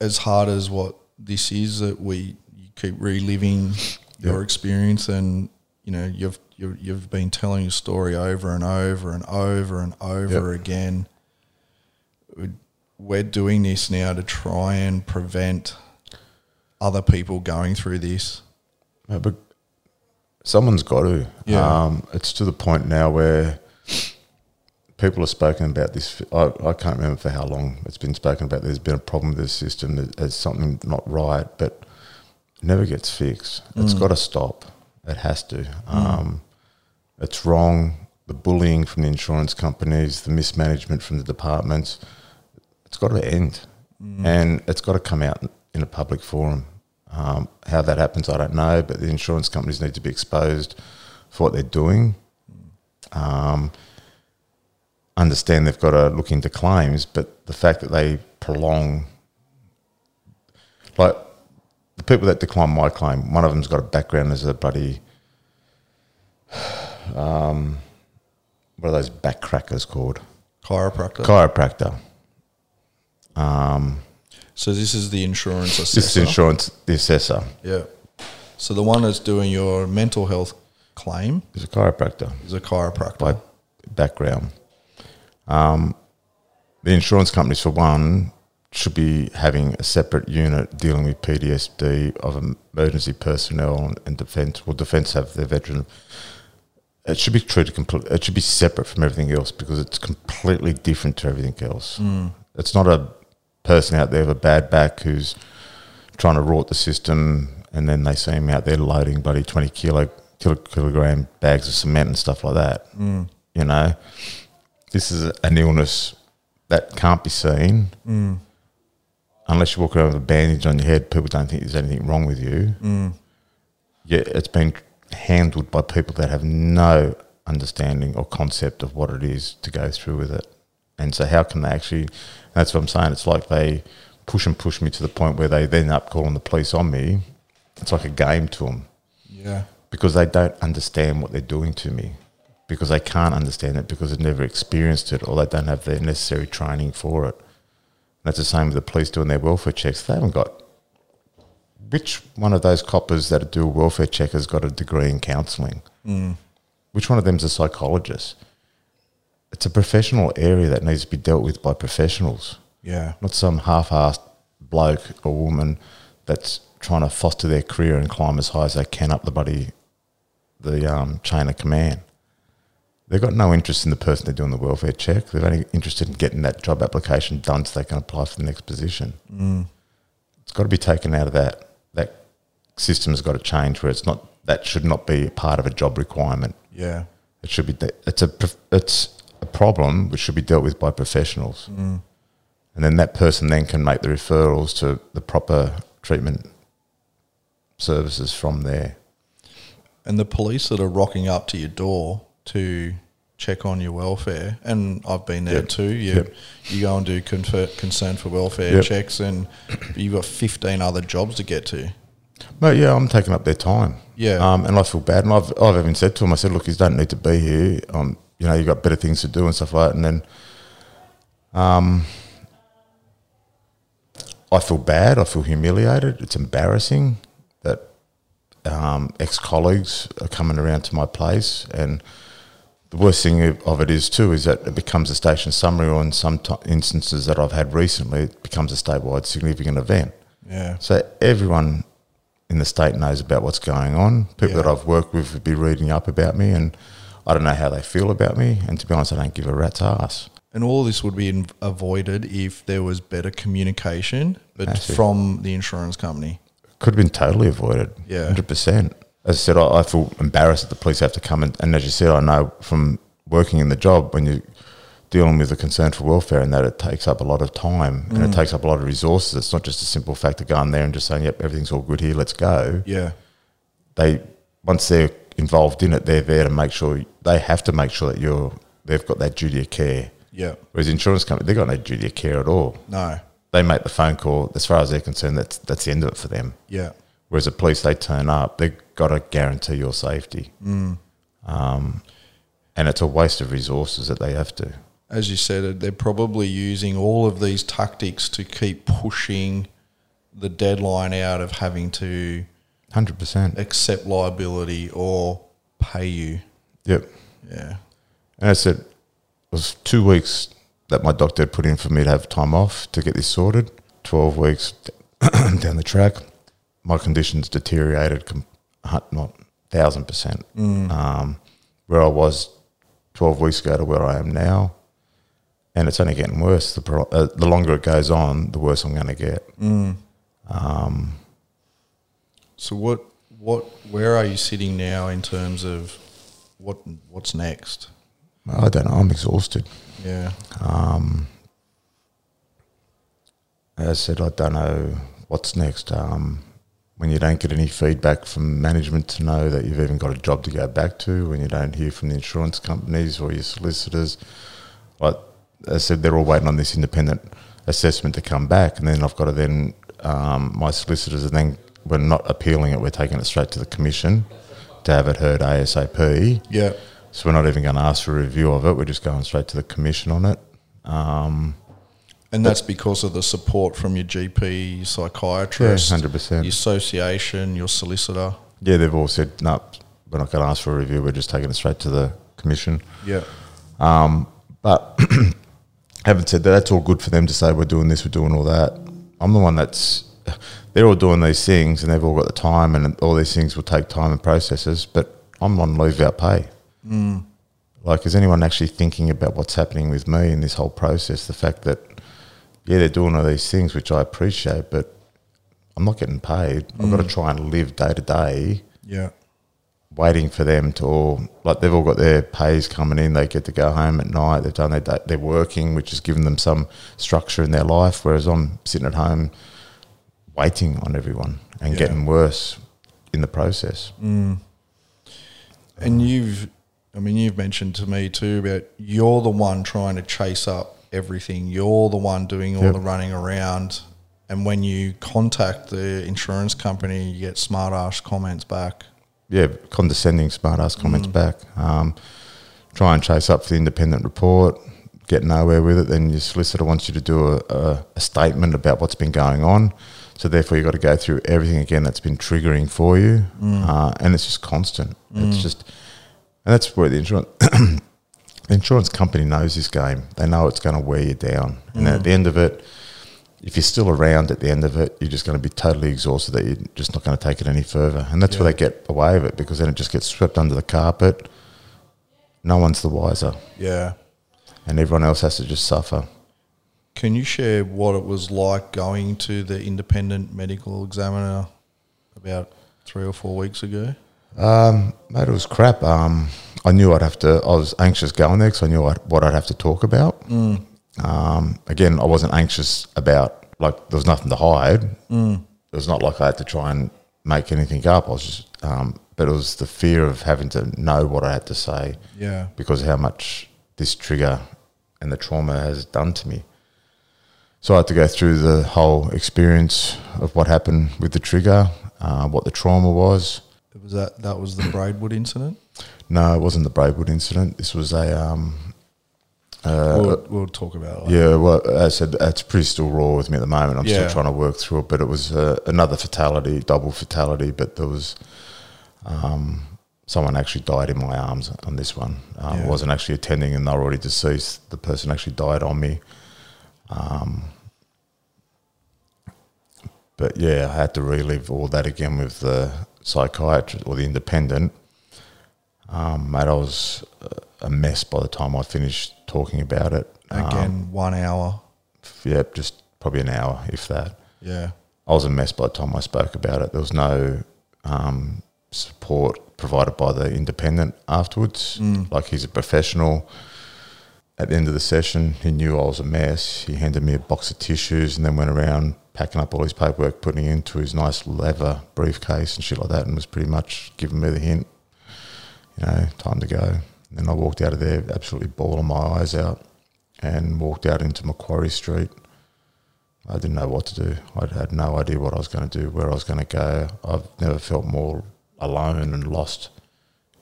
as hard as what this is, that we you keep reliving your Yeah. experience, and you know you've you've, you've been telling your story over and over and over and over again. We- We're doing this now to try and prevent other people going through this. Uh, But someone's got to. Yeah. Um, it's to the point now where people have spoken about this. I, I can't remember for how long it's been spoken about. There's been a problem with the system. There's something not right, but it never gets fixed. It's got to stop. It has to. Um, it's wrong. The bullying from the insurance companies, the mismanagement from the departments. Got to end, and it's got to come out in a public forum. Um, how that happens, I don't know, but the insurance companies need to be exposed for what they're doing. Um, understand they've got to look into claims, but the fact that they prolong, like the people that decline my claim, one of them's got a background as a bloody, um, what are those backcrackers called? Chiropractor. Chiropractor. Um, so this is the insurance this is assessor. insurance, the assessor Yeah. So the one that's doing your mental health claim is a chiropractor. is a chiropractor. by background. Um, the insurance companies, for one, should be having a separate unit dealing with PTSD of emergency personnel and, defence. Well, defence have their veteran. It should be treated completely. It should be separate from everything else because it's completely different to everything else. It's not a person out there with a bad back who's trying to rot the system, and then they see him out there loading bloody twenty kilo, kilo kilogram bags of cement and stuff like that. Mm. You know, this is an illness that can't be seen mm. unless you walk around with a bandage on your head. People don't think there's anything wrong with you. Mm. Yet it's been handled by people that have no understanding or concept of what it is to go through with it. And so, how can they actually? That's what I'm saying. It's like they push and push me to the point where they then up calling the police on me. It's like a game to them Yeah. because they don't understand what they're doing to me because they can't understand it because they've never experienced it or they don't have the necessary training for it. And That's the same with the police doing their welfare checks. They haven't got which one of those coppers that do a welfare check has got a degree in counselling? Mm. Which one of them's a psychologist? It's a professional area that needs to be dealt with by professionals Yeah. not some half-assed bloke or woman that's trying to foster their career and climb as high as they can up the buddy the um, chain of command. They've got no interest in the person they're doing the welfare check. They're only interested in getting that job application done so they can apply for the next position. It's got to be taken out of that. That system has got to change where it's not. That should not be part of a job requirement. Yeah. It should be. It's a. It's a problem which should be dealt with by professionals, and then that person then can make the referrals to the proper treatment services from there. And the police that are rocking up to your door to check on your welfare, and I've been there Yep. too. You Yep. you go and do confer, concern for welfare Yep. checks, and you've got fifteen other jobs to get to. But yeah, I'm taking up their time. Yeah. Um, and I feel bad. And I've, I've even said to them, I said, look, you don't need to be here. Um, you know, you've got better things to do and stuff like that. And then um, I feel bad. I feel humiliated. It's embarrassing that um, ex colleagues are coming around to my place. And the worst thing of of it is, too, is that it becomes a station summary, or in some t- instances that I've had recently, it becomes a statewide significant event. Yeah. So everyone in the state knows about what's going on. People Yeah. that I've worked with would be reading up about me, and I don't know how they feel about me. And to be honest, I don't give a rat's ass. And all this would be avoided if there was better communication, but Massive. from the insurance company. Could have been totally avoided. Yeah. hundred percent. As I said, I, I feel embarrassed that the police have to come and, and as you said, I know from working in the job when you dealing with the concern for welfare and that it takes up a lot of time and Mm. it takes up a lot of resources. It's not just a simple fact of going there and just saying, "Yep, everything's all good here, let's go." Yeah. they once they're involved in it, they're there to make sure they have to make sure that you're they've got that duty of care. Yeah. Whereas insurance company, they've got no duty of care at all. No. They make the phone call. As far as they're concerned, that's that's the end of it for them. Yeah. Whereas the police, they turn up, they've got to guarantee your safety. Um, and it's a waste of resources that they have to. As you said, they're probably using all of these tactics to keep pushing the deadline out of having to Hundred percent. accept liability or pay you. Yep. Yeah. And I said, it was two weeks that my doctor had put in for me to have time off to get this sorted. 12 weeks down the track, my conditions deteriorated, com- not thousand percent. Um, where I was 12 weeks ago to where I am now. And it's only getting worse. The, pro- uh, the longer it goes on, the worse I'm going to get. So what what where are you sitting now in terms of what what's next? I don't know. I'm exhausted. Yeah. As I said, I don't know what's next. Um, when you don't get any feedback from management to know that you've even got a job to go back to, when you don't hear from the insurance companies or your solicitors, like I said, they're all waiting on this independent assessment to come back, and then I've got to then um, my solicitors, and then we're not appealing it; we're taking it straight to the commission to have it heard ASAP. Yeah. So we're not even going to ask for a review of it; we're just going straight to the commission on it. Um, And that's because of the support from your GP, your psychiatrist, Yeah, 100%. your association, your solicitor. Yeah, they've all said, no, we're not going to ask for a review. We're just taking it straight to the commission. Yeah. But having said that, that's all good for them to say we're doing this, we're doing all that. I'm the one that's they're all doing these things and they've all got the time and all these things will take time and processes, but I'm on leave without pay. Mm. Like, is anyone actually thinking about what's happening with me in this whole process? The fact that, yeah, they're doing all these things, which I appreciate, but I'm not getting paid. I've got to try and live day to day Yeah. waiting for them to all like they've all got their pays coming in. They get to go home at night. They've done their day, they're working, which has given them some structure in their life. Whereas I'm sitting at home waiting on everyone and Yeah. getting worse in the process. And you've, I mean, you've mentioned to me too about you're the one trying to chase up everything. You're the one doing all Yep. the running around. And when you contact the insurance company, you get smart ass comments back. Yeah, condescending, smart ass comments back. Um, try and chase up for the independent report. Get nowhere with it. Then your solicitor wants you to do a, a, a statement about what's been going on. So therefore, you've got to go through everything again that's been triggering for you, mm. uh, and it's just constant. It's mm. just, and that's where the insurance the insurance company knows this game. They know it's going to wear you down, and at mm. the end of it, if you're still around at the end of it, you're just going to be totally exhausted that you're just not going to take it any further. And that's where they get away with it because then it just gets swept under the carpet. No one's the wiser, Yeah. and everyone else has to just suffer. Can you share what it was like going to the independent medical examiner about three or four weeks ago? Um, mate, it was crap. Um, I knew I'd have to. I was anxious going there because I knew I'd, what I'd have to talk about. Um, again, I wasn't anxious about like there was nothing to hide. It was not like I had to try and make anything up. I was just, um, but it was the fear of having to know what I had to say Yeah. because how much this trigger and the trauma has done to me. So I had to go through the whole experience of what happened with the trigger, uh, what the trauma was. Was that that was the Braidwood incident? No, it wasn't the Braidwood incident. This was a um, uh, we'll, we'll talk about it. later. yeah. Well, as I said, it's pretty still raw with me at the moment. I'm Yeah. still trying to work through it, but it was uh, another fatality, double fatality. But there was um, someone actually died in my arms on this one. Um, Yeah. I wasn't actually attending, and they were already deceased. The person actually died on me. Um, but yeah, I had to relive all that again with the psychiatrist or the independent. Um, mate, I was a mess by the time I finished talking about it. Um, Again, one hour. yeah, just probably an hour, if that. Yeah. I was a mess by the time I spoke about it. There was no um, support provided by the independent afterwards. Like he's a professional. At the end of the session, he knew I was a mess. He handed me a box of tissues and then went around packing up all his paperwork, putting it into his nice leather briefcase and shit like that, and was pretty much giving me the hint, you know, time to go. And then I walked out of there absolutely bawling my eyes out and walked out into Macquarie Street. I didn't know what to do. I had no idea what I was going to do, where I was going to go. I've never felt more alone and lost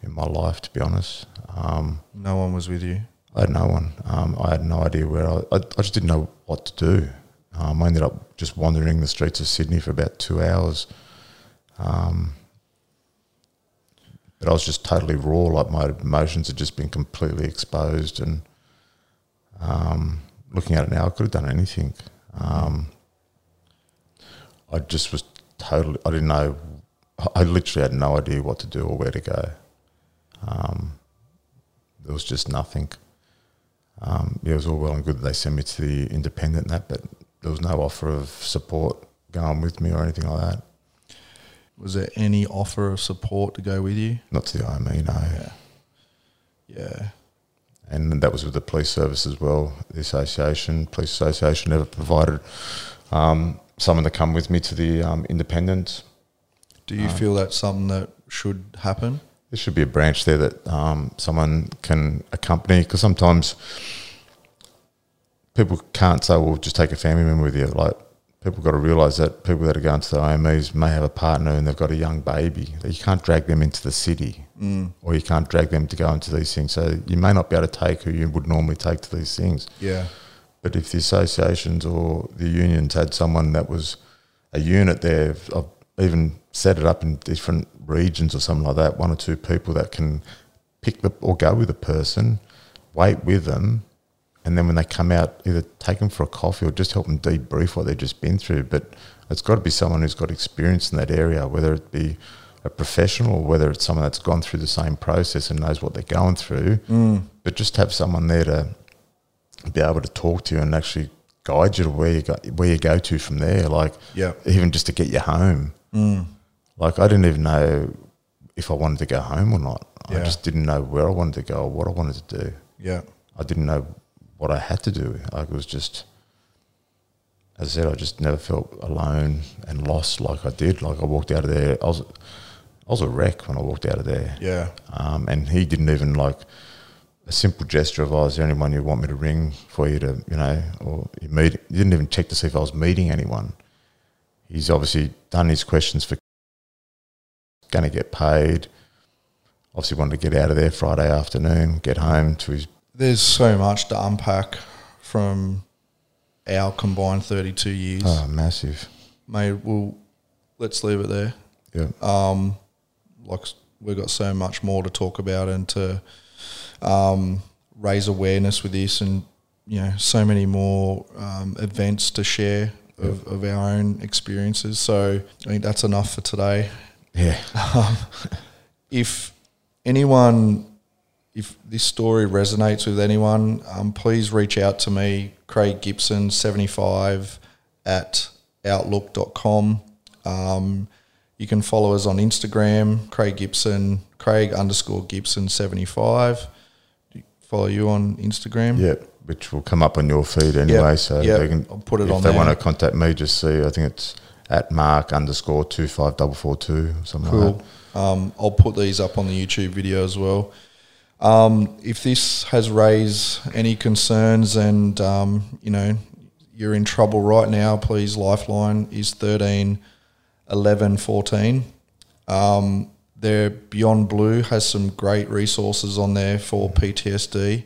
in my life, to be honest. Um, No one was with you. I had no one. Um, I had no idea where I, I. I just didn't know what to do. Um, I ended up just wandering the streets of Sydney for about two hours. Um, but I was just totally raw. Like my emotions had just been completely exposed, and um, looking at it now, I could have done anything. Um, I just was totally. I didn't know. I literally had no idea what to do or where to go. Um, there was just nothing. Um, yeah, it was all well and good that they sent me to the independent and that, but there was no offer of support going with me or anything like that. Was there any offer of support to go with you? Not to the IME, no. Yeah. Yeah. And that was with the police service as well. The association, police association, never provided um, someone to come with me to the um, independent. Do you feel that's something that should happen? There should be a branch there that um, someone can accompany because sometimes people can't say, "Well, just take a family member with you." Like people got to realise that people that are going to the IMEs may have a partner and they've got a young baby. You can't drag them into the city, mm. or you can't drag them to go into these things. So you may not be able to take who you would normally take to these things. Yeah. But if the associations or the unions had someone that was a unit there, I've even set it up in different regions or something like that, one or two people that can pick the or go with a person, wait with them, and then when they come out, either take them for a coffee or just help them debrief what they've just been through. But it's got to be someone who's got experience in that area, whether it be a professional or whether it's someone that's gone through the same process and knows what they're going through. Mm. But just have someone there to be able to talk to you and actually guide you to where you go, where you go to from there. Like, Yeah. even just to get you home. Mm. Like, I didn't even know if I wanted to go home or not. I just didn't know where I wanted to go or what I wanted to do. Yeah. I didn't know what I had to do. Like, it was just, as I said, I just never felt alone and lost like I did. Like, I walked out of there, I was, I was a wreck when I walked out of there. Yeah. Um, and he didn't even like a simple gesture of, oh, is there anyone you want me to ring for you to, you know, or you meet, he didn't even check to see if I was meeting anyone. He's obviously done his questions for going to get paid. Obviously wanted to get out of there Friday afternoon, get home to his, There's so much to unpack from our combined 32 years. oh, massive. Mate, well, let's leave it there. Yeah. Um, like we've got so much more to talk about and to um, raise awareness with this, and you know, so many more um, events to share of, of our own experiences. So I think that's enough for today. Yeah. if anyone, if this story resonates with anyone, um, please reach out to me, Craig Gibson, 75 at outlook.com. Um, you can follow us on Instagram, Craig Gibson, Craig underscore Gibson 75. Follow you on Instagram. Yeah. Which will come up on your feed anyway. Yep, So yep. they can, I'll put it if on they there. want to contact me, just see, I think it's at mark underscore two five double four two, something like that. Cool. Um, I'll put these up on the YouTube video as well. Um, if this has raised any concerns and um, you know you're in trouble right now, please Lifeline is 13 11 14. Um, their Beyond Blue has some great resources on there for PTSD.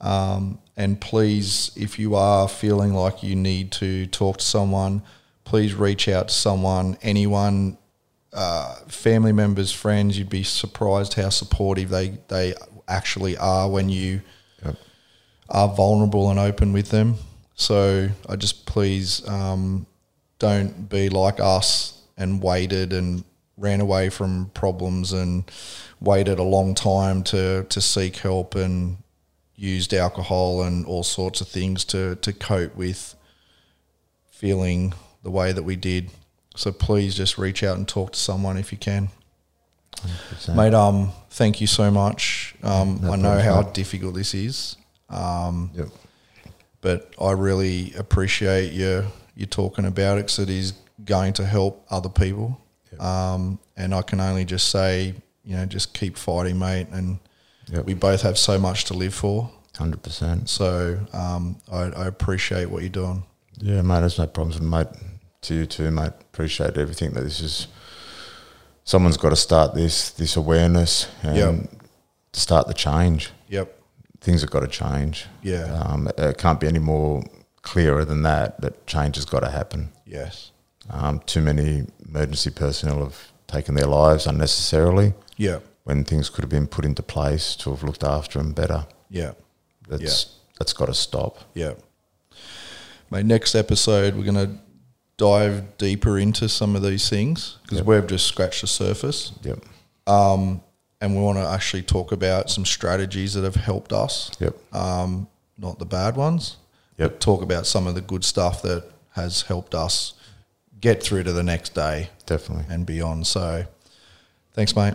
Um, and please, if you are feeling like you need to talk to someone, please reach out to someone, anyone, uh, family members, friends. You'd be surprised how supportive they, they actually are when you Yep. are vulnerable and open with them. So I just please um, don't be like us and waited and ran away from problems and waited a long time to, to seek help and used alcohol and all sorts of things to, to cope with feeling the way that we did. So please just reach out and talk to someone if you can. 100%. Mate, um, thank you so much. Um, No I know how mate. difficult this is, um, Yep. but I really appreciate you you talking about it because it is going to help other people. Um, and I can only just say, you know, just keep fighting, mate. And Yep. we both have so much to live for. Hundred percent. So um, I, I appreciate what you're doing. Yeah, mate. There's no problems, mate. To you too, mate. Appreciate everything that this is. Someone's got to start this this awareness and Yep. start the change. Yep. Things have got to change. Yeah. Um, it can't be any more clearer than that. That change has got to happen. Yes. Um, too many emergency personnel have taken their lives unnecessarily Yeah. When things could have been put into place to have looked after them better. Yeah. That's that's got to stop. Yeah. My next episode, we're going to dive deeper into some of these things because Yep. we've just scratched the surface. Yep. Um, and we want to actually talk about some strategies that have helped us, Yep. um, not the bad ones. Yep. Talk about some of the good stuff that has helped us get through to the next day Definitely. and beyond. So, thanks, mate.